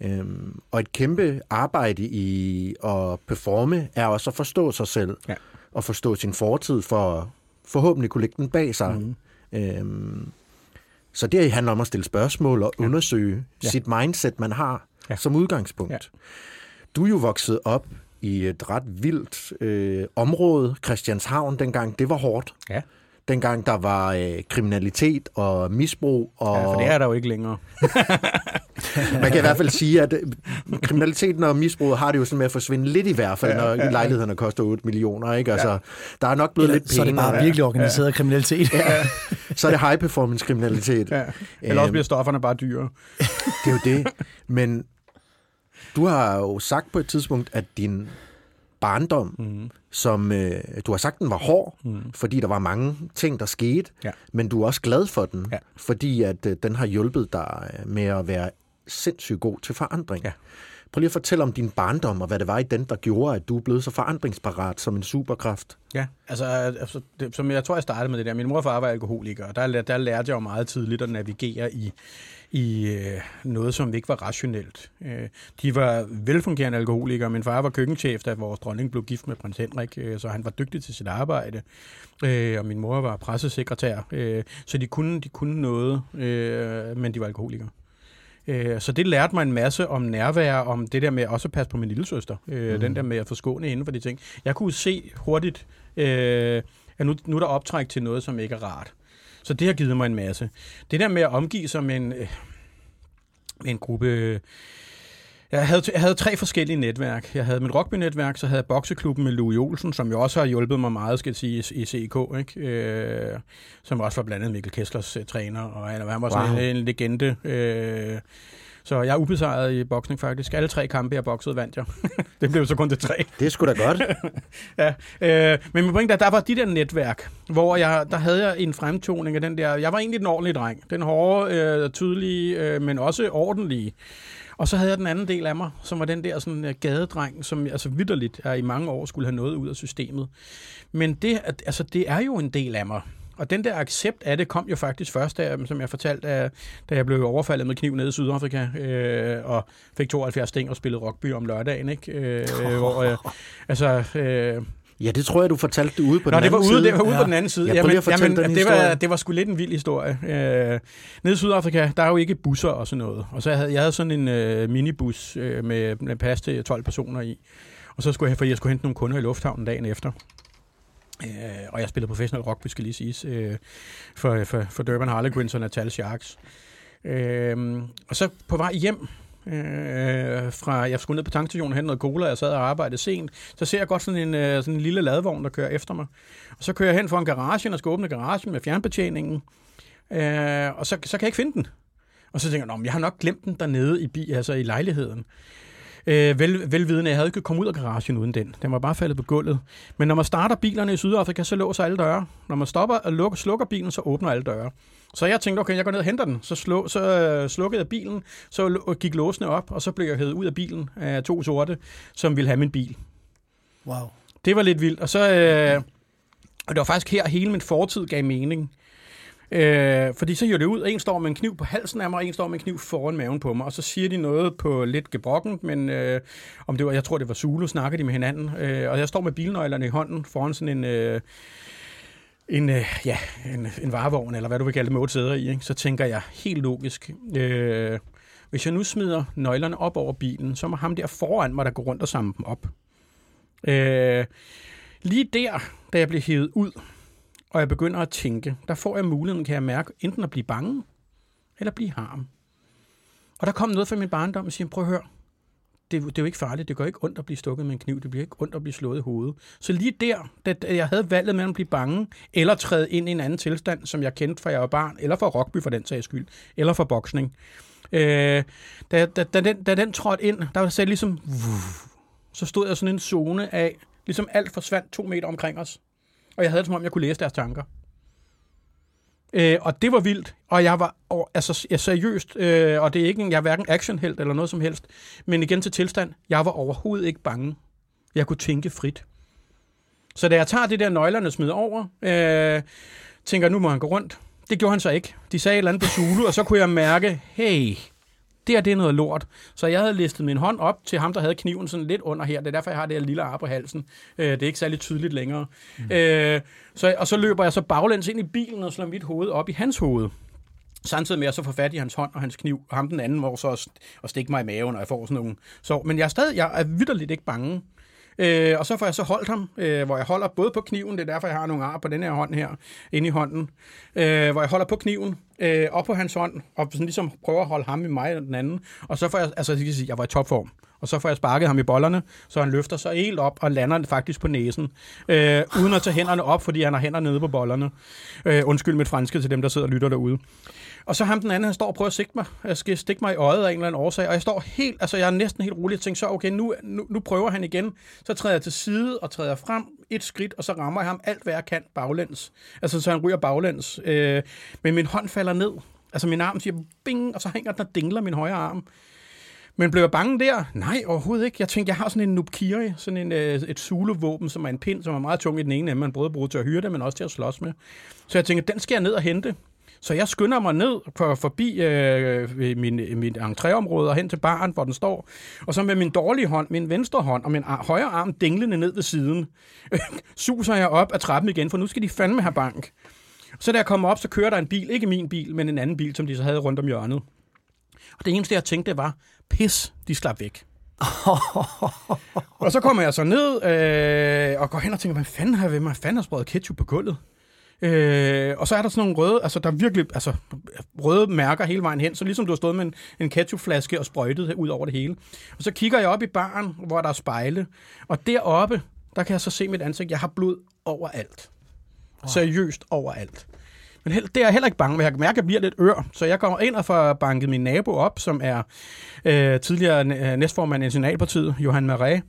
Speaker 2: Øhm, og et kæmpe arbejde i at performe er også at forstå sig selv,
Speaker 1: Ja.
Speaker 2: og forstå sin fortid, for forhåbentlig kunne lægge den bag sig. Mm. Øhm, så det handler om at stille spørgsmål og undersøge
Speaker 1: Ja.
Speaker 2: sit mindset, man har
Speaker 1: Ja.
Speaker 2: som udgangspunkt.
Speaker 1: Ja.
Speaker 2: Du er jo vokset op i et ret vildt øh, område, Christianshavn dengang. Det var hårdt.
Speaker 1: Ja.
Speaker 2: Dengang der var øh, kriminalitet og misbrug. Og
Speaker 1: ja, for det er der jo ikke længere.
Speaker 2: Man kan i hvert fald sige, at øh, kriminaliteten og misbruget har det jo sådan med at forsvinde lidt i hvert fald, når lejlighederne koster 8 millioner. Ikke? Altså, Der er nok blevet
Speaker 3: Eller,
Speaker 2: lidt
Speaker 3: så er det bare virkelig organiseret kriminalitet.
Speaker 2: Ja. Så er det high performance kriminalitet.
Speaker 1: Ja. Eller også
Speaker 2: Øhm,
Speaker 1: bliver stofferne bare dyre.
Speaker 2: Det er jo det. Men du har jo sagt på et tidspunkt, at din barndom, mm. som øh, du har sagt, den var hård, mm. fordi der var mange ting, der skete,
Speaker 1: Ja.
Speaker 2: men du er også glad for den,
Speaker 1: Ja.
Speaker 2: fordi at øh, den har hjulpet dig øh, med at være sindssygt god til forandring.
Speaker 1: Ja.
Speaker 2: Prøv lige at fortælle om din barndom, og hvad det var i den, der gjorde, at du blev så forandringsparat som en superkraft.
Speaker 1: Ja, altså, altså det, som jeg tror, jeg startede med det der. Min mor og far var alkoholikere, og der, der lærte jeg jo meget tidligt at navigere i, i øh, noget, som ikke var rationelt. Øh, de var velfungerende alkoholikere. Min far var køkkenchef, da vores dronning blev gift med prins Henrik, øh, så han var dygtig til sit arbejde. Øh, og min mor var pressesekretær, øh, så de kunne, de kunne noget, øh, men de var alkoholikere. Øh, så det lærte mig en masse om nærvær, om det der med også at passe på min lille søster. Øh, mm. Den der med at forskåne inden for de ting. Jeg kunne se hurtigt, øh, at nu, nu er der optræk til noget, som ikke er rart. Så det har givet mig en masse. Det der med at omgive sig med en, øh, med en gruppe... Jeg havde, jeg havde tre forskellige netværk. Jeg havde mit rugby-netværk, så havde jeg bokseklubben med Louis Olsen, som jo også har hjulpet mig meget, skal jeg sige, i CIK, ikke? Øh, som også var blandt andet Mikkel Kesslers uh, træner, og han, han var sådan wow. en, en legende. Øh, så jeg er ubesejret i boksning faktisk. Alle tre kampe, jeg boksede, vandt jeg. det blev så kun det tre.
Speaker 2: Det sgu da godt.
Speaker 1: ja, øh, men min pointe er, der var de der netværk, hvor jeg, der havde jeg en fremtoning af den der... Jeg var egentlig den ordentlige dreng. Den hårde, øh, tydelige, øh, men også ordentlige. Og så havde jeg den anden del af mig, som var den der sådan, øh, gadedreng, som altså vidderligt er i mange år skulle have noget ud af systemet. Men det, altså, det er jo en del af mig. Og den der accept af det kom jo faktisk først, da, som jeg fortalte, da, da jeg blev overfaldet med kniv nede i Sydafrika, øh, og fik 72 sting og spillede rugby om lørdagen, ikke? Øh, hvor, øh, altså, øh,
Speaker 2: Ja, det tror jeg, du fortalte det ude på
Speaker 1: Nå,
Speaker 2: den
Speaker 1: det var
Speaker 2: anden
Speaker 1: ude,
Speaker 2: side.
Speaker 1: det var ude ja. på den anden side.
Speaker 2: Ja, jamen, jamen,
Speaker 1: den det, var, det var sgu lidt en vild historie. Øh, nede i Sydafrika, der er jo ikke busser og sådan noget. Og så jeg havde jeg havde sådan en øh, minibus øh, med, med plads til 12 personer i. Og så skulle jeg, for jeg skulle hente nogle kunder i lufthavnen dagen efter. Øh, og jeg spillede professionel rugby, skal lige siges, øh, for, for, for Durban Harlequins og Natal Sharks. Øh, og så på vej hjem, øh, fra, jeg skulle ned på tankstationen og hente noget cola, jeg sad og arbejdede sent, så ser jeg godt sådan en, øh, sådan en lille ladvogn, der kører efter mig. Og så kører jeg hen for en garage, og skal åbne garagen med fjernbetjeningen, øh, og så, så kan jeg ikke finde den. Og så tænker jeg, jeg har nok glemt den dernede i, bi, altså i lejligheden. Øh, vel, velvidende, jeg havde ikke kommet ud af garagen uden den. Den var bare faldet på gulvet. Men når man starter bilerne i Sydafrika, så låser alle døre. Når man stopper og lukker, slukker bilen, så åbner alle døre. Så jeg tænkte, okay, jeg går ned og henter den. Så, slå, så øh, slukkede jeg bilen, så gik låsene op, og så blev jeg hævet ud af bilen af to sorte, som ville have min bil.
Speaker 3: Wow.
Speaker 1: Det var lidt vildt. Og så... Øh, og det var faktisk her, hele min fortid gav mening. Øh, fordi så gjorde det ud, en står med en kniv på halsen af mig, og en står med en kniv foran maven på mig, og så siger de noget på lidt gebrokken, men øh, om det var, jeg tror det var Zulu, snakker de med hinanden, øh, og jeg står med bilnøglerne i hånden foran sådan en... Øh, en, øh, ja, en, en varevogn, eller hvad du vil kalde det, med otte sæder i, ikke? så tænker jeg helt logisk, øh, hvis jeg nu smider nøglerne op over bilen, så må ham der foran mig, der går rundt og samle dem op. Øh, lige der, da jeg blev hævet ud, og jeg begynder at tænke, der får jeg muligheden, kan jeg mærke, enten at blive bange, eller blive harm. Og der kom noget fra min barndom, og siger, prøv at høre, det, det er jo ikke farligt, det gør ikke ondt at blive stukket med en kniv, det bliver ikke ondt at blive slået i hovedet. Så lige der, da jeg havde valget mellem at blive bange, eller træde ind i en anden tilstand, som jeg kendte fra jeg var barn, eller fra rugby for den sags skyld, eller fra boksning. Øh, da, da, da, den, da den trådte ind, der var det ligesom, så stod jeg sådan en zone af, ligesom alt forsvandt to meter omkring os og jeg havde det som om, jeg kunne læse deres tanker. Øh, og det var vildt, og jeg var og, altså, jeg seriøst, øh, og det er ikke en, jeg er hverken actionhelt eller noget som helst, men igen til tilstand, jeg var overhovedet ikke bange. Jeg kunne tænke frit. Så da jeg tager det der nøglerne smider over, øh, tænker, nu må han gå rundt. Det gjorde han så ikke. De sagde et eller andet på Zulu, og så kunne jeg mærke, hey, det det er noget lort. Så jeg havde listet min hånd op til ham, der havde kniven sådan lidt under her. Det er derfor, jeg har det her lille ar på halsen. Øh, det er ikke særlig tydeligt længere. Mm. Øh, så, og så løber jeg så baglæns ind i bilen og slår mit hoved op i hans hoved. Samtidig med at så få fat i hans hånd og hans kniv, og ham den anden må så at stikke mig i maven, og jeg får sådan nogle så. Men jeg er stadig, jeg er vidderligt ikke bange. Øh, og så får jeg så holdt ham, øh, hvor jeg holder både på kniven, det er derfor, jeg har nogle ar på den her hånd her, inde i hånden, øh, hvor jeg holder på kniven, øh, op på hans hånd, og sådan ligesom prøver at holde ham i mig og den anden. Og så får jeg, altså jeg kan sige, jeg var i topform. Og så får jeg sparket ham i bollerne, så han løfter sig helt op og lander faktisk på næsen, øh, uden at tage hænderne op, fordi han har hænder nede på bollerne. Øh, undskyld mit franske til dem, der sidder og lytter derude. Og så ham den anden, han står og prøver at stikke mig. Øh, jeg skal stikke mig i øjet af en eller anden årsag, og jeg står helt, altså jeg er næsten helt rolig og tænker så, okay, nu, nu, nu prøver han igen. Så træder jeg til side og træder frem et skridt, og så rammer jeg ham alt, hvad jeg kan baglæns. Altså, så han ryger baglæns. Øh, men min hånd falder ned. Altså, min arm siger bing, og så hænger den og dingler min højre arm. Men blev jeg bange der? Nej, overhovedet ikke. Jeg tænkte, jeg har sådan en nubkiri, sådan en, øh, et Zulu-våben, som er en pind, som er meget tung i den ene ende, man både bruger til at hyre det, men også til at slås med. Så jeg tænkte, den skal jeg ned og hente. Så jeg skynder mig ned for, forbi øh, min, min entréområde og hen til baren, hvor den står. Og så med min dårlige hånd, min venstre hånd og min ar- højre arm dinglende ned ved siden, suser jeg op ad trappen igen, for nu skal de fandme have bank. Så da jeg kommer op, så kører der en bil, ikke min bil, men en anden bil, som de så havde rundt om hjørnet. Og det eneste, jeg tænkte, det var, pis, de slap væk. og så kommer jeg så ned øh, og går hen og tænker, hvad fanden har jeg ved mig? Fanden har sprøjet ketchup på gulvet? Øh, og så er der sådan nogle røde, altså der er virkelig altså, røde mærker hele vejen hen, så ligesom du har stået med en, en ketchupflaske og sprøjtet ud over det hele. Og så kigger jeg op i baren, hvor der er spejle, og deroppe, der kan jeg så se mit ansigt. Jeg har blod overalt. Wow. Seriøst overalt. Men det er jeg heller ikke bange, men jeg kan mærke, at jeg bliver lidt ør. Så jeg kommer ind og får banket min nabo op, som er øh, tidligere næstformand i Nationalpartiet, Johan Marais.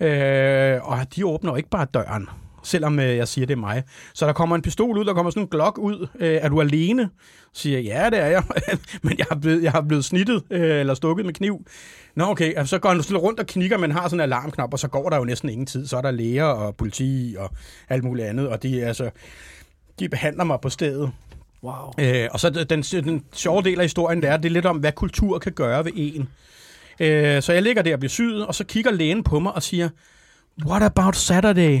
Speaker 1: Øh, og de åbner ikke bare døren, selvom øh, jeg siger, det er mig. Så der kommer en pistol ud, der kommer sådan en glok ud. Øh, er du alene? Så siger jeg, ja, det er jeg. Men jeg har blevet, jeg har blevet snittet øh, eller stukket med kniv. Nå, okay. Altså, så går han stille rundt og knikker, men har sådan en alarmknap, og så går der jo næsten ingen tid. Så er der læger og politi og alt muligt andet, og de, altså, de behandler mig på stedet.
Speaker 3: Wow.
Speaker 1: Øh, og så den, den sjove del af historien, det er, det er lidt om, hvad kultur kan gøre ved en. Øh, så jeg ligger der og bliver syet, og så kigger lægen på mig og siger, what about Saturday?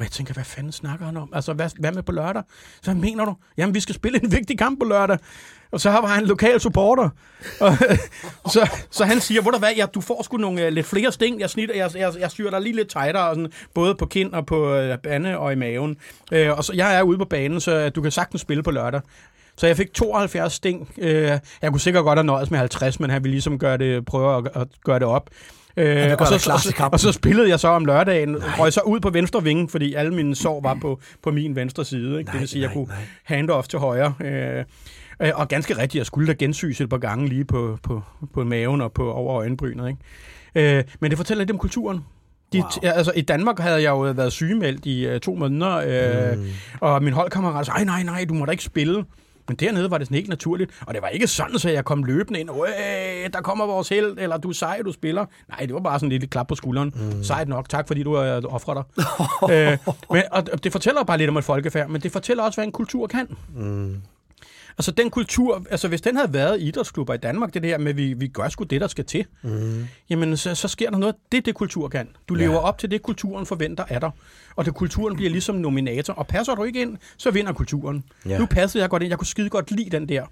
Speaker 1: Og jeg tænker, hvad fanden snakker han om? Altså, hvad, hvad med på lørdag? Så hvad mener du? Jamen, vi skal spille en vigtig kamp på lørdag. Og så var han en lokal supporter. Og, så, så han siger, hvor der hvad, ja, du får sgu nogle uh, lidt flere sting. Jeg, snitter, jeg, jeg, jeg syr dig lige lidt tightere, og sådan, både på kind og på uh, bande og i maven. Uh, og så jeg er ude på banen, så du kan sagtens spille på lørdag. Så jeg fik 72 sting. Uh, jeg kunne sikkert godt have nøjes med 50, men han ville ligesom gøre det, prøve at, at gøre det op. Øh, og, så, og, så, og så spillede jeg så om lørdagen, røg så ud på venstre vinge, fordi alle mine sår var på, på min venstre side. Ikke? det vil sige, at jeg kunne hand off til højre. Øh, øh, og ganske rigtigt, jeg skulle da gensys et par gange lige på, på, på maven og på over øjenbrynet. Ikke? Øh, men det fortæller lidt om kulturen. De, wow. altså, I Danmark havde jeg jo været sygemeldt i øh, to måneder, øh, mm. og min holdkammerat sagde, nej, nej, nej, du må da ikke spille. Men dernede var det sådan helt naturligt, og det var ikke sådan, så jeg kom løbende ind, øh, der kommer vores held, eller du er sej, du spiller. Nej, det var bare sådan en lille klap på skulderen. Mm. Sejt nok, tak fordi du har offret dig. øh, men, og det fortæller bare lidt om et folkefærd, men det fortæller også, hvad en kultur kan.
Speaker 2: Mm.
Speaker 1: Altså den kultur, altså hvis den havde været i idrætsklubber i Danmark, det der med, vi, vi gør sgu det, der skal til, mm. jamen så, så sker der noget, det det kultur kan. Du lever op til det, kulturen forventer af dig. Og det kulturen bliver ligesom nominator, og passer du ikke ind, så vinder kulturen.
Speaker 2: Ja.
Speaker 1: Nu passede jeg godt ind, jeg kunne skide godt lide den der.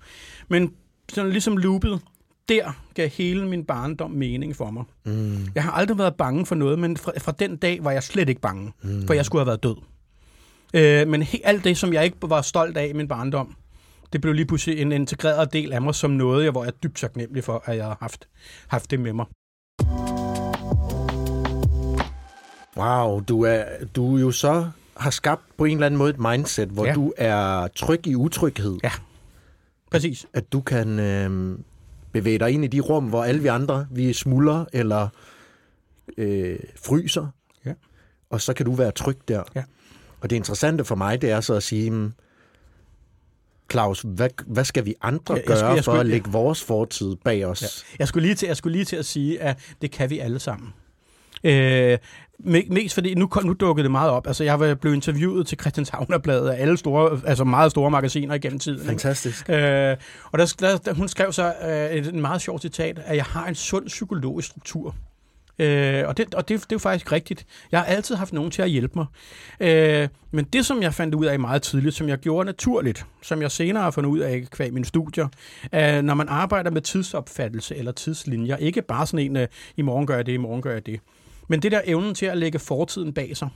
Speaker 1: Men sådan ligesom loopet, der gav hele min barndom mening for mig. Mm. Jeg har aldrig været bange for noget, men fra, fra den dag var jeg slet ikke bange, mm. for jeg skulle have været død. Øh, men he, alt det, som jeg ikke var stolt af i min barndom, det blev lige pludselig en integreret del af mig som noget, jeg, hvor jeg er dybt taknemmelig for, at jeg har haft, haft det med mig.
Speaker 2: Wow, du er, du jo så har skabt på en eller anden måde et mindset, hvor
Speaker 1: Ja.
Speaker 2: du er tryg i utryghed.
Speaker 1: Ja, præcis.
Speaker 2: At du kan øh, bevæge dig ind i de rum, hvor alle vi andre, vi smuldrer eller øh, fryser.
Speaker 1: Ja.
Speaker 2: Og så kan du være tryg der.
Speaker 1: Ja.
Speaker 2: Og det interessante for mig, det er så at sige, mm, Claus, hvad, hvad skal vi andre
Speaker 1: Jeg- jeg
Speaker 2: gøre
Speaker 1: skulle- jeg
Speaker 2: for
Speaker 1: skulle-
Speaker 2: at lægge vores fortid bag os?
Speaker 1: Ja. Jeg skulle lige til, jeg skulle lige til at sige, at det kan vi alle sammen. Øh, me- mest fordi, nu, nu dukkede det meget op. Altså, jeg var blevet interviewet til Christianshavnerbladet af alle store, altså meget store magasiner igennem tiden.
Speaker 2: Fantastisk.
Speaker 1: Øh, og der, der, hun skrev så øh, et en meget sjovt citat, at jeg har en sund psykologisk struktur. Øh, og det, og det, det er jo faktisk rigtigt. Jeg har altid haft nogen til at hjælpe mig. Øh, men det, som jeg fandt ud af meget tidligt, som jeg gjorde naturligt, som jeg senere har fundet ud af kvæg mine studier, øh, når man arbejder med tidsopfattelse eller tidslinjer, ikke bare sådan en, øh, i morgen gør jeg det, i morgen gør jeg det, men det der evnen til at lægge fortiden bag sig,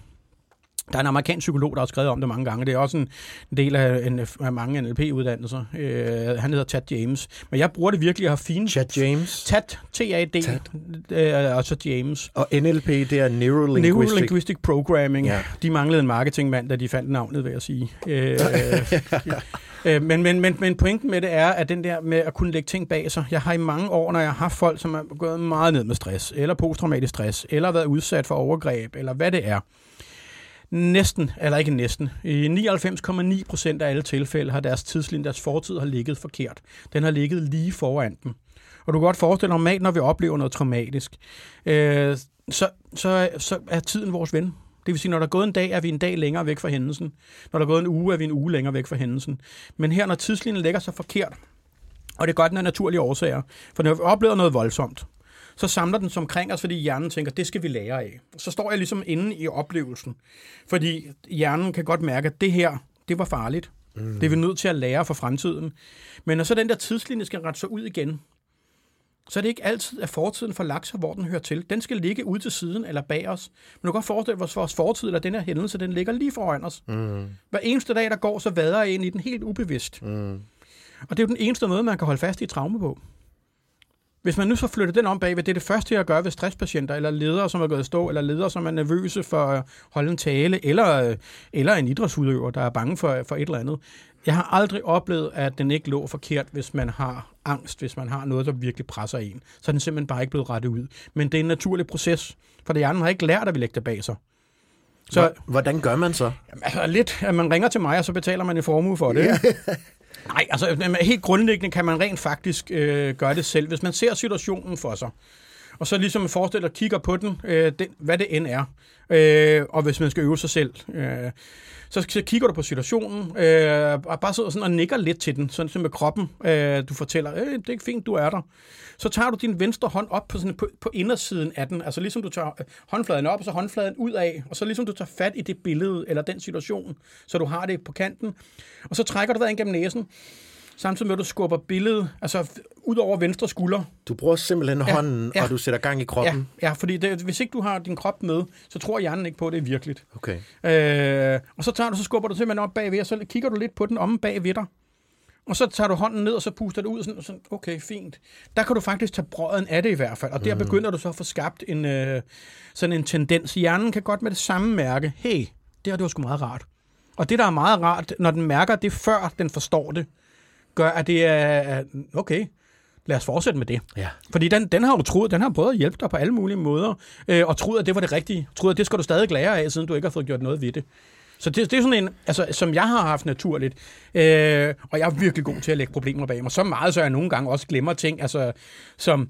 Speaker 1: der er en amerikansk psykolog, der har skrevet om det mange gange. Det er også en del af, en, af mange NLP-uddannelser. Øh, han hedder Tad James. Men jeg bruger det virkelig at have fine...
Speaker 2: Chad James.
Speaker 1: Tad, T-A-D, øh, og så James.
Speaker 2: Og NLP, det er Neurolinguistic.
Speaker 1: Neurolinguistic Programming.
Speaker 2: Ja.
Speaker 1: De manglede en marketingmand, da de fandt navnet, vil jeg sige. Øh, øh, men, men, men, men pointen med det er, at den der med at kunne lægge ting bag sig. Jeg har i mange år, når jeg har haft folk, som er gået meget ned med stress, eller posttraumatisk stress, eller været udsat for overgreb, eller hvad det er, næsten, eller ikke næsten, i 99,9 procent af alle tilfælde har deres tidslinje, deres fortid har ligget forkert. Den har ligget lige foran dem. Og du kan godt forestille dig, normalt når vi oplever noget traumatisk, øh, så, så, så er tiden vores ven. Det vil sige, når der er gået en dag, er vi en dag længere væk fra hændelsen. Når der er gået en uge, er vi en uge længere væk fra hændelsen. Men her, når tidslinjen lægger sig forkert, og det er godt, den er naturlige årsager, for når vi oplever noget voldsomt, så samler den sig omkring os, fordi hjernen tænker, det skal vi lære af. Så står jeg ligesom inde i oplevelsen, fordi hjernen kan godt mærke, at det her, det var farligt. Mm. Det er vi nødt til at lære for fremtiden. Men når så den der tidslinje skal rette sig ud igen, så er det ikke altid, at fortiden får lagt sig, hvor den hører til. Den skal ligge ude til siden eller bag os. Men du kan godt forestille at vores fortid eller den her hændelse, den ligger lige foran os. Mm. Hver eneste dag, der går, så vader jeg ind i den helt ubevidst. Mm. Og det er jo den eneste måde, man kan holde fast i traume på. Hvis man nu så flytter den om bagved, det er det første, jeg gør ved stresspatienter, eller ledere, som er gået i stå, eller ledere, som er nervøse for at holde en tale, eller, eller en idrætsudøver, der er bange for, for et eller andet. Jeg har aldrig oplevet, at den ikke lå forkert, hvis man har angst, hvis man har noget, der virkelig presser en. Så er den simpelthen bare ikke blevet rettet ud. Men det er en naturlig proces, for det hjernen har ikke lært at vi lægge det bag sig.
Speaker 2: Så, Hvordan gør man så?
Speaker 1: Jamen, altså lidt, at man ringer til mig, og så betaler man en formue for det. Nej, altså øhm, helt grundlæggende kan man rent faktisk øh, gøre det selv. Hvis man ser situationen for sig, og så ligesom forestiller og kigger på den, øh, den, hvad det end er, øh, og hvis man skal øve sig selv, øh, så, så kigger du på situationen, øh, og bare sidder sådan og nikker lidt til den, sådan med kroppen, øh, du fortæller, øh, det er ikke fint, du er der. Så tager du din venstre hånd op på, sådan, på, på indersiden af den, altså ligesom du tager øh, håndfladen op, og så håndfladen ud af, og så ligesom du tager fat i det billede, eller den situation, så du har det på kanten, og så trækker du vejret ind gennem næsen, samtidig med, at du skubber billedet altså, ud over venstre skulder.
Speaker 2: Du bruger simpelthen ja, hånden, ja, og du sætter gang i kroppen?
Speaker 1: Ja, ja fordi det, hvis ikke du har din krop med, så tror hjernen ikke på, at det er virkeligt.
Speaker 2: Okay.
Speaker 1: Øh, og så tager du, så skubber du simpelthen op bagved, og så kigger du lidt på den om bagved dig. Og så tager du hånden ned, og så puster du ud, sådan, sådan okay, fint. Der kan du faktisk tage brøden af det i hvert fald, og der mm. begynder du så at få skabt en, øh, sådan en tendens. Hjernen kan godt med det samme mærke, hey, det her det var sgu meget rart. Og det, der er meget rart, når den mærker det, før den forstår det, gør, at det er, okay, lad os fortsætte med det.
Speaker 2: Ja.
Speaker 1: Fordi den, den har du troet, den har prøvet at hjælpe dig på alle mulige måder, øh, og troet, at det var det rigtige. Troet, at det skal du stadig lære af, siden du ikke har fået gjort noget ved det. Så det, det er sådan en, altså, som jeg har haft naturligt, øh, og jeg er virkelig god til at lægge problemer bag mig. Så meget, så jeg nogle gange også glemmer ting, altså, som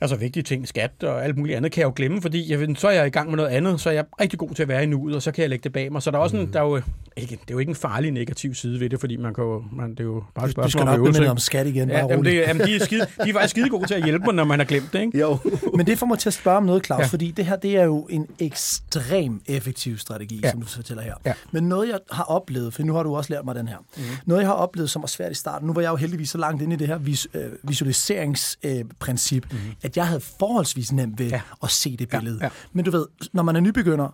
Speaker 1: altså vigtige ting, skat og alt muligt andet, kan jeg jo glemme, fordi jeg, så er jeg i gang med noget andet, så er jeg rigtig god til at være i nuet, og så kan jeg lægge det bag mig. Så der er også en, mm. der er jo, ikke, det er jo ikke en farlig negativ side ved det, fordi man kan jo, man, det er jo bare et spørgsmål.
Speaker 3: Du skal nok om skat igen, bare
Speaker 1: ja, jamen, det, jamen, de, er skide, de er faktisk skide gode til at hjælpe mig, når man har glemt det, ikke?
Speaker 2: Jo.
Speaker 3: Men det får mig til at spørge om noget, Claus, ja. fordi det her, det er jo en ekstrem effektiv strategi, ja. som du fortæller her. Ja. Men noget, jeg har oplevet, for nu har du også lært mig den her, mm. noget, jeg har oplevet, som var svært i starten, nu var jeg jo heldigvis så langt inde i det her vis, øh, visualiseringsprincip, øh, mm. at jeg havde forholdsvis nemt ved ja. at se det billede. Ja. Ja. Men du ved, når man er nybegynder,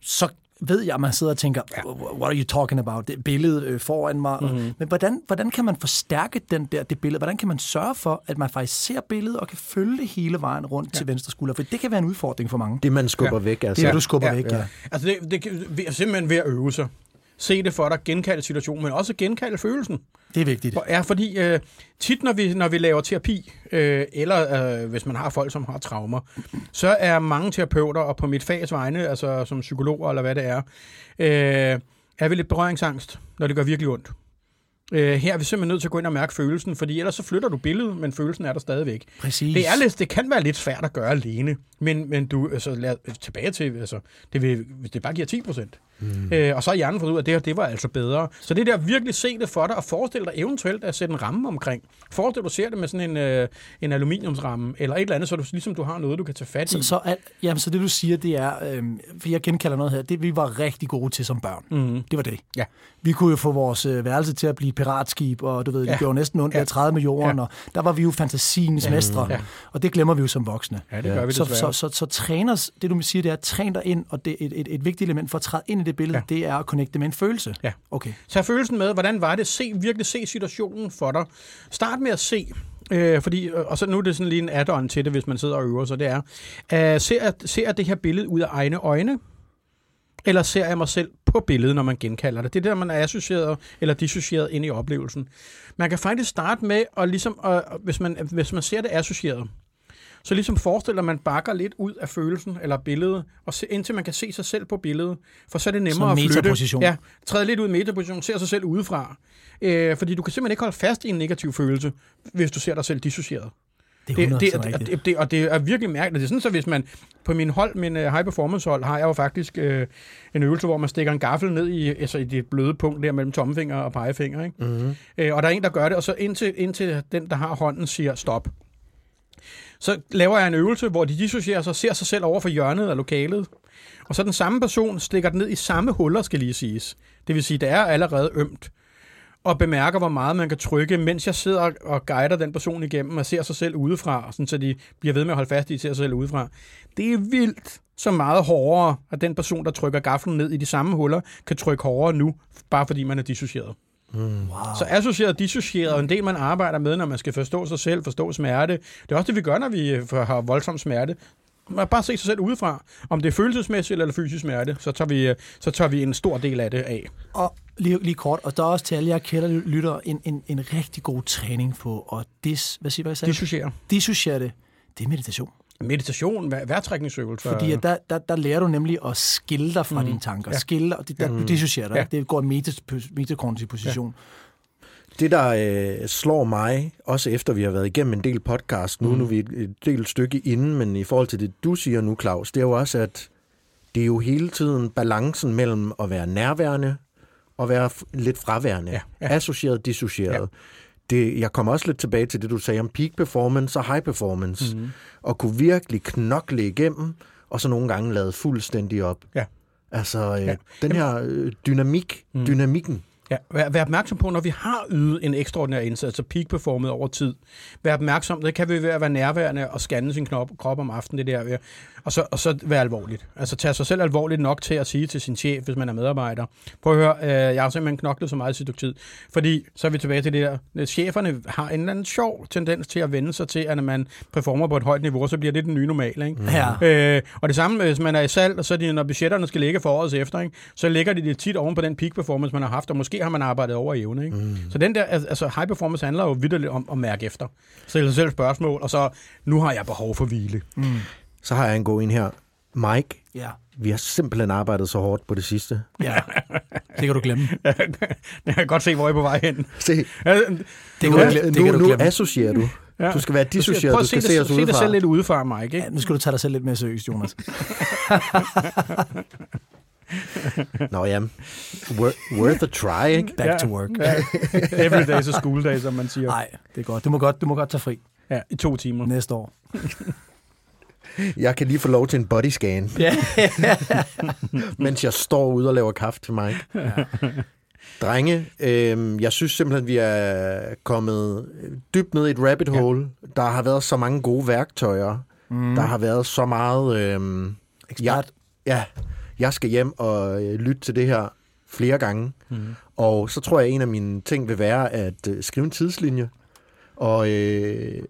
Speaker 3: så ved jeg, at man sidder og tænker, what are you talking about? Det billede øh, foran mig. Mm-hmm. Men hvordan, hvordan kan man forstærke den der, det billede? Hvordan kan man sørge for, at man faktisk ser billedet og kan følge det hele vejen rundt ja. til venstre skulder? For det kan være en udfordring for mange.
Speaker 2: Det, man skubber ja. væk, altså.
Speaker 3: Det, du skubber ja. væk, ja. ja.
Speaker 1: Altså, det, det, er simpelthen ved at øve sig. Se det for dig, genkalde situationen, men også genkalde følelsen.
Speaker 3: Det er vigtigt.
Speaker 1: Ja, fordi øh, tit, når vi, når vi laver terapi, øh, eller øh, hvis man har folk, som har traumer, så er mange terapeuter, og på mit fags vegne, altså som psykologer eller hvad det er, øh, er vi lidt berøringsangst, når det gør virkelig ondt. Øh, her er vi simpelthen nødt til at gå ind og mærke følelsen, fordi ellers så flytter du billedet, men følelsen er der stadigvæk.
Speaker 3: Præcis.
Speaker 1: Det, er lidt, det kan være lidt svært at gøre alene, men, men du, altså, lad, tilbage til, altså, det, vil, det bare giver 10 procent, Mm. Øh, og så har hjernen fået ud af, at det her, det var altså bedre. Så det der virkelig se det for dig, og forestille dig eventuelt at sætte en ramme omkring. Forestil dig, du ser det med sådan en, øh, en aluminiumsramme, eller et eller andet, så du, ligesom du har noget, du kan tage fat i.
Speaker 3: Så, så, al, jamen, så det du siger, det er, øh, for jeg genkalder noget her, det vi var rigtig gode til som børn. Mm. Det var det.
Speaker 1: Ja.
Speaker 3: Vi kunne jo få vores øh, værelse til at blive piratskib, og du ved, ja. gjorde næsten ondt ja. at træde med jorden, ja. og der var vi jo fantasiens ja. mestre, ja. og det glemmer vi jo som voksne.
Speaker 1: Ja, det gør vi
Speaker 3: så, så, så, så, så træners, det du siger, det er, træn dig ind, og det, et, et, et vigtigt element for at træde ind i det billede, ja. det er at connecte med en følelse.
Speaker 1: Ja.
Speaker 3: Okay.
Speaker 1: Så følelsen med, hvordan var det? Se, virkelig se situationen for dig. Start med at se, Øh, fordi, og så nu er det sådan lige en add-on til det, hvis man sidder og øver sig, det er, øh, ser, ser det her billede ud af egne øjne, eller ser jeg mig selv på billedet, når man genkalder det? Det er der, man er associeret eller dissocieret ind i oplevelsen. Man kan faktisk starte med, at ligesom, at, hvis, man, hvis man ser det associeret, så ligesom forestiller man bakker lidt ud af følelsen eller billedet, og se, indtil man kan se sig selv på billedet. For så er det nemmere at flytte. Ja, træde lidt ud i metaposition, ser sig selv udefra. Øh, fordi du kan simpelthen ikke holde fast i en negativ følelse, hvis du ser dig selv dissocieret.
Speaker 3: Det er
Speaker 1: det,
Speaker 3: 100%
Speaker 1: det,
Speaker 3: rigtigt.
Speaker 1: det, det, og det er virkelig mærkeligt. Det er sådan, så hvis man på min hold, min uh, high performance hold, har jeg jo faktisk uh, en øvelse, hvor man stikker en gaffel ned i, altså i det bløde punkt der mellem tommelfinger og pegefinger. Ikke? Mm-hmm. Uh, og der er en, der gør det, og så indtil, indtil den, der har hånden, siger stop. Så laver jeg en øvelse, hvor de dissocierer sig, og ser sig selv over for hjørnet af lokalet, og så den samme person stikker den ned i samme huller, skal lige siges. Det vil sige, det er allerede ømt og bemærker, hvor meget man kan trykke, mens jeg sidder og guider den person igennem og ser sig selv udefra, sådan så de bliver ved med at holde fast i, at de ser sig selv udefra. Det er vildt så meget hårdere, at den person, der trykker gaflen ned i de samme huller, kan trykke hårdere nu, bare fordi man er dissocieret.
Speaker 3: Wow.
Speaker 1: Så associeret og dissocieret er en del, man arbejder med, når man skal forstå sig selv, forstå smerte. Det er også det, vi gør, når vi øh, har voldsom smerte. Man bare se sig selv udefra. Om det er følelsesmæssigt eller fysisk smerte, så tager vi, øh, så tager vi en stor del af det af.
Speaker 3: Og lige, lige kort, og der er også til alle jer kælder lytter en, en, en rigtig god træning på at dis, hvad siger hvad jeg sagde?
Speaker 1: Dissociere.
Speaker 3: Dissociere det. Det er meditation.
Speaker 1: Meditation, vejrtrækningsøvelser.
Speaker 3: Fordi at der, der, der lærer du nemlig at skille dig fra mm. dine tanker.
Speaker 1: Ja.
Speaker 3: Ja. Skille, og det, der, du dissocierer dig.
Speaker 1: Ja.
Speaker 3: Ja. Det går metakognitiv position.
Speaker 2: Det, der øh, slår mig, også efter vi har været igennem en del podcast, nu, mm. nu er vi et, del stykke inden, men i forhold til det, du siger nu, Claus, det er jo også, at det er jo hele tiden balancen mellem at være nærværende og være lidt fraværende.
Speaker 1: Ja, ja.
Speaker 2: Associeret, dissocieret. Ja. Det, jeg kommer også lidt tilbage til det, du sagde om peak performance og high performance. Mm. Og kunne virkelig knokle igennem, og så nogle gange lade fuldstændig op.
Speaker 1: Ja.
Speaker 2: Altså, øh,
Speaker 1: Ja.
Speaker 2: den her øh, dynamik, mm. dynamikken,
Speaker 1: Ja, vær, vær opmærksom på, når vi har ydet en ekstraordinær indsats, altså peak performet over tid. Vær opmærksom, det kan vi ved at være nærværende og scanne sin knop, krop om aftenen, det der og så, og så være alvorligt. Altså tage sig selv alvorligt nok til at sige til sin chef, hvis man er medarbejder, prøv at høre, øh, jeg har simpelthen knoklet så meget i sit stykke tid. Fordi, så er vi tilbage til det der, øh, cheferne har en eller anden sjov tendens til at vende sig til, at når man performer på et højt niveau, så bliver det den nye normale, ikke?
Speaker 3: Ja.
Speaker 1: Øh, og det samme, hvis man er i salg, og så de, når budgetterne skal ligge for årets efter, ikke, så ligger de det tit oven på den peak performance, man har haft, og måske har man arbejdet over i evne. Ikke? Mm. Så den der, al- altså high performance handler jo vidderligt om at mærke efter. Stille sig selv spørgsmål, og så, nu har jeg behov for hvile. Mm.
Speaker 2: Så har jeg en god en her. Mike,
Speaker 3: Ja.
Speaker 2: vi har simpelthen arbejdet så hårdt på det sidste.
Speaker 3: ja. Det kan du glemme.
Speaker 1: jeg kan godt se, hvor jeg er på vej hen.
Speaker 2: Se,
Speaker 3: Det
Speaker 2: nu,
Speaker 3: kan du, glemme. Det
Speaker 2: nu,
Speaker 3: du
Speaker 2: nu
Speaker 3: glemme.
Speaker 2: associerer du.
Speaker 1: Ja.
Speaker 2: Du skal være dissocieret,
Speaker 1: Prøv
Speaker 2: du skal
Speaker 1: se,
Speaker 2: se
Speaker 1: det,
Speaker 2: os
Speaker 1: se dig selv lidt udefra, Mike.
Speaker 3: Ja,
Speaker 1: Ikke?
Speaker 3: nu skal du tage dig selv lidt mere seriøst, Jonas.
Speaker 2: Nå ja, Wor- worth a try, ikke?
Speaker 3: Back
Speaker 1: Ja.
Speaker 3: to work.
Speaker 1: Ja. Every day is a school day, som man siger.
Speaker 3: Nej, det er godt. Du må godt, du må godt tage fri
Speaker 1: Ja, i to timer.
Speaker 3: næste år.
Speaker 2: Jeg kan lige få lov til en body scan,
Speaker 3: Ja.
Speaker 2: mens jeg står ude og laver kaffe til mig. Drenge, øh, jeg synes simpelthen, vi er kommet dybt ned i et rabbit hole. Der har været så mange gode værktøjer. Mm. Der har været så meget... Øh,
Speaker 3: Ekspert.
Speaker 2: ja, jeg skal hjem og øh, lytte til det her flere gange. Mm. Og så tror jeg, at en af mine ting vil være at øh, skrive en tidslinje. Og øh,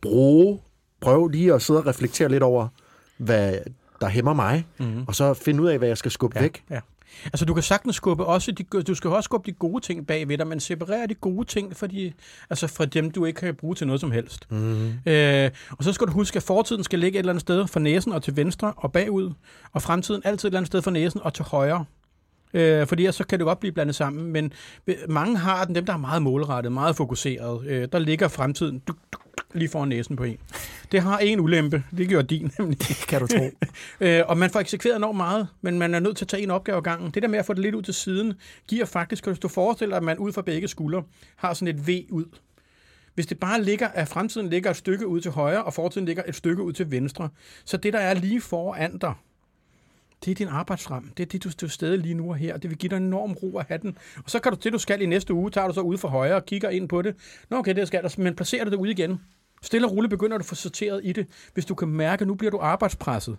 Speaker 2: bruge, prøve lige at sidde og reflektere lidt over, hvad der hæmmer mig. Mm. Og så finde ud af, hvad jeg skal skubbe ja. væk.
Speaker 1: Ja. Altså, du kan sagtens skubbe også de, du skal også skubbe de gode ting bag ved dig, men separere de gode ting fra, de, altså fra dem, du ikke kan bruge til noget som helst. Mm. Øh, og så skal du huske, at fortiden skal ligge et eller andet sted for næsen og til venstre og bagud, og fremtiden altid et eller andet sted for næsen og til højre. Øh, fordi så kan det godt blive blandet sammen, men mange har den, dem der er meget målrettet, meget fokuseret, øh, der ligger fremtiden duk, duk, lige foran næsen på en. Det har en ulempe, det gør din nemlig.
Speaker 3: Kan du tro.
Speaker 1: Øh, og man får eksekveret enormt meget, men man er nødt til at tage en opgave ad gangen. Det der med at få det lidt ud til siden, giver faktisk, hvis du forestiller dig, at man ud fra begge skuldre har sådan et V ud. Hvis det bare ligger, at fremtiden ligger et stykke ud til højre, og fortiden ligger et stykke ud til venstre, så det, der er lige foran dig, det er din arbejdsram. Det er det, du står stadig lige nu og her. Det vil give dig en enorm ro at have den. Og så kan du det, du skal i næste uge, tager du så ud for højre og kigger ind på det. Nå, okay, det skal der, men placerer du det ud igen. Stille og roligt begynder du at få sorteret i det. Hvis du kan mærke, at nu bliver du arbejdspresset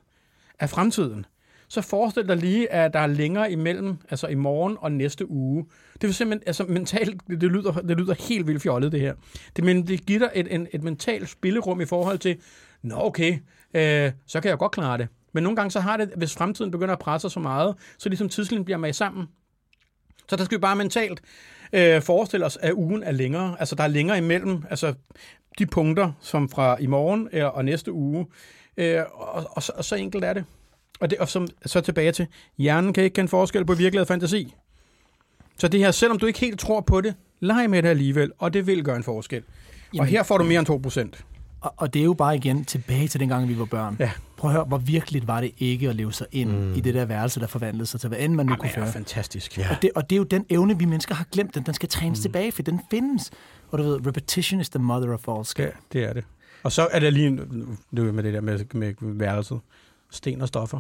Speaker 1: af fremtiden, så forestil dig lige, at der er længere imellem, altså i morgen og næste uge. Det vil simpelthen, altså mentalt, det, det, lyder, det lyder helt vildt fjollet, det her. Det, men det giver dig et, et, et mentalt spillerum i forhold til, nå okay, øh, så kan jeg godt klare det. Men nogle gange så har det, hvis fremtiden begynder at presse så meget, så ligesom tidslinjen bliver med sammen. Så der skal vi bare mentalt øh, forestille os, at ugen er længere. Altså der er længere imellem altså, de punkter, som fra i morgen øh, og næste uge. Øh, og, og, så, og så enkelt er det. Og, det, og som, så tilbage til, hjernen kan ikke kende forskel på virkelighed og fantasi. Så det her, selvom du ikke helt tror på det, leg med det alligevel, og det vil gøre en forskel. Jamen. Og her får du mere end 2%.
Speaker 3: Og, og det er jo bare igen tilbage til dengang, vi var børn.
Speaker 1: Ja.
Speaker 3: Prøv at høre, hvor virkeligt var det ikke at leve sig ind mm. i det der værelse, der forvandlede sig til hvad end man nu kunne
Speaker 1: Det er
Speaker 3: føre.
Speaker 1: fantastisk.
Speaker 2: Ja.
Speaker 3: Og det, og det er jo den evne, vi mennesker har glemt. Den, den skal trænes mm. tilbage, for den findes. Og du ved, repetition is the mother of all skill.
Speaker 1: Ja, det er det. Og så er der lige nu med det der med, med værelset. Sten og stoffer.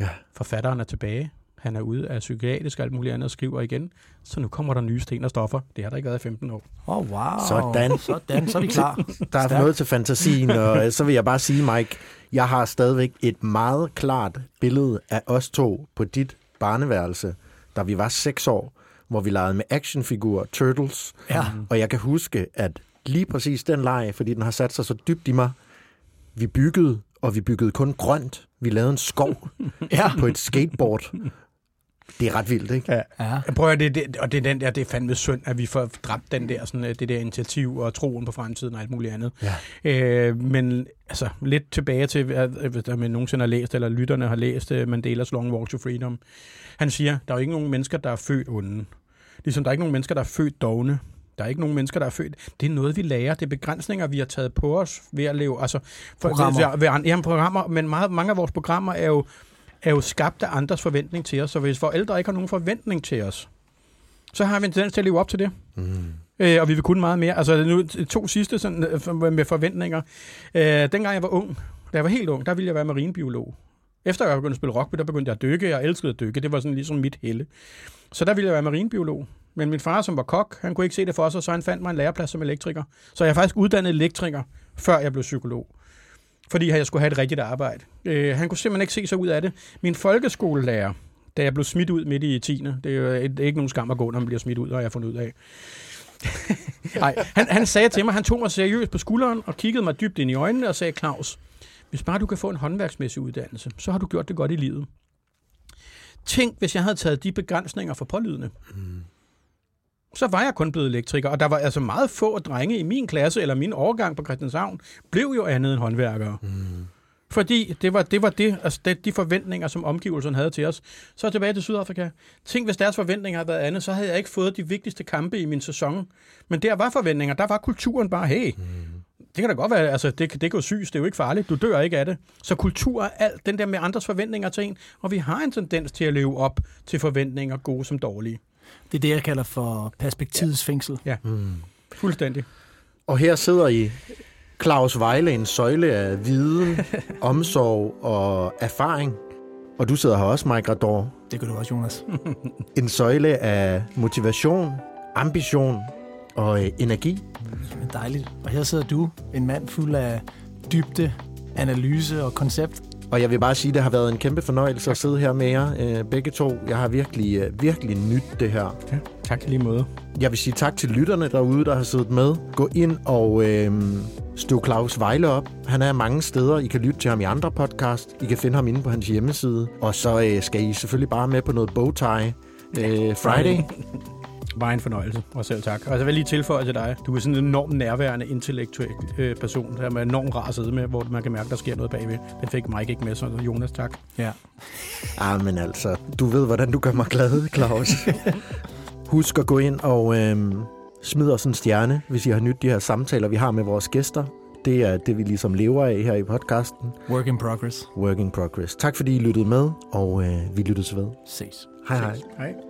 Speaker 2: Ja.
Speaker 1: Forfatteren er tilbage. Han er ude af psykiatrisk og alt muligt andet og skriver igen. Så nu kommer der nye sten og stoffer. Det har der ikke været i 15 år.
Speaker 3: Åh, oh, wow.
Speaker 2: Sådan.
Speaker 3: Sådan, så er vi klar.
Speaker 2: Der er noget til fantasien, og øh, så vil jeg bare sige, Mike, jeg har stadigvæk et meget klart billede af os to på dit barneværelse, da vi var seks år, hvor vi legede med actionfigurer, Turtles.
Speaker 3: Ja.
Speaker 2: Og jeg kan huske, at lige præcis den leg, fordi den har sat sig så dybt i mig, vi byggede, og vi byggede kun grønt. Vi lavede en skov
Speaker 3: Ja.
Speaker 2: på et skateboard. Det er ret vildt, ikke?
Speaker 1: Ja.
Speaker 3: Ja.
Speaker 1: Jeg prøver, det, det, og det er den der, det er fandme synd, at vi får dræbt den der, sådan, øh, det der initiativ og troen på fremtiden og alt muligt andet.
Speaker 2: Ja.
Speaker 1: Øh, men altså, lidt tilbage til, at, øh, hvis der man nogensinde har læst, eller lytterne har læst uh, Mandelas Long Walk to Freedom. Han siger, der er jo ikke nogen mennesker, der er født onde. Ligesom der er ikke nogen mennesker, der er født dogne. Der er ikke nogen mennesker, der er født. Det er noget, vi lærer. Det er begrænsninger, vi har taget på os ved at leve. Altså, for,
Speaker 3: Programmer.
Speaker 1: Ved, ved, ved, ja, programmer, men meget, mange af vores programmer er jo, er jo skabt af andres forventning til os. Så hvis forældre ikke har nogen forventning til os, så har vi en tendens til at leve op til det.
Speaker 2: Mm.
Speaker 1: Øh, og vi vil kunne meget mere. Altså nu to sidste sådan, øh, med forventninger. Øh, dengang jeg var ung, da jeg var helt ung, der ville jeg være marinebiolog. Efter jeg begyndte at spille rugby, der begyndte jeg at dykke. Jeg elskede at dykke. Det var sådan ligesom mit helle. Så der ville jeg være marinebiolog. Men min far, som var kok, han kunne ikke se det for sig, så han fandt mig en læreplads som elektriker. Så jeg er faktisk uddannet elektriker, før jeg blev psykolog. Fordi jeg skulle have et rigtigt arbejde. Øh, han kunne simpelthen ikke se sig ud af det. Min folkeskolelærer, da jeg blev smidt ud midt i 10. Det er jo øh, det er ikke nogen skam at gå, når man bliver smidt ud, og jeg fundet ud af. Nej, han, han sagde til mig, han tog mig seriøst på skulderen og kiggede mig dybt ind i øjnene og sagde, Claus, hvis bare du kan få en håndværksmæssig uddannelse, så har du gjort det godt i livet. Tænk, hvis jeg havde taget de begrænsninger for pålydende. Mm. Så var jeg kun blevet elektriker, og der var altså meget få drenge i min klasse eller min årgang på Christianshavn, blev jo andet end håndværkere. Mm. Fordi det var, det var det, altså det, de forventninger, som omgivelserne havde til os. Så tilbage til Sydafrika. Tænk, hvis deres forventninger havde været andet, så havde jeg ikke fået de vigtigste kampe i min sæson. Men der var forventninger, der var kulturen bare, hey, mm. det kan da godt være, altså det, det kan jo syes, det er jo ikke farligt, du dør ikke af det. Så kultur er alt, den der med andres forventninger til en, og vi har en tendens til at leve op til forventninger, gode som dårlige.
Speaker 3: Det er det, jeg kalder for perspektivets fængsel.
Speaker 1: Ja, mm. fuldstændig.
Speaker 2: Og her sidder I, Claus Vejle, en søjle af viden, omsorg og erfaring. Og du sidder her også, Mike Rador.
Speaker 3: Det gør du også, Jonas.
Speaker 2: En søjle af motivation, ambition og øh, energi.
Speaker 3: Det er dejligt. Og her sidder du, en mand fuld af dybde, analyse og koncept.
Speaker 2: Og jeg vil bare sige, at det har været en kæmpe fornøjelse at sidde her med jer øh, begge to. Jeg har virkelig, øh, virkelig nyt det her.
Speaker 1: Ja, tak lige måde.
Speaker 2: Jeg vil sige tak til lytterne derude, der har siddet med. Gå ind og øh, støv Claus Vejle op. Han er mange steder. I kan lytte til ham i andre podcast. I kan finde ham inde på hans hjemmeside. Og så øh, skal I selvfølgelig bare med på noget bowtie øh, Friday.
Speaker 1: Bare en fornøjelse, og selv tak. Og så vil jeg lige tilføje til dig, du er sådan en enormt nærværende, intellektuel øh, person, der er enormt rar at sidde med, hvor man kan mærke, der sker noget bagved. Den fik Mike ikke med, så Jonas, tak.
Speaker 3: Ja.
Speaker 2: Ah, men altså, du ved, hvordan du gør mig glad, Claus. Husk at gå ind og øh, smide os en stjerne, hvis I har nyt de her samtaler, vi har med vores gæster. Det er det, vi ligesom lever af her i podcasten.
Speaker 3: Work in progress.
Speaker 2: Work in progress. Tak fordi I lyttede med, og øh, vi lyttes ved.
Speaker 3: Ses.
Speaker 2: Hej hej.
Speaker 1: Hej.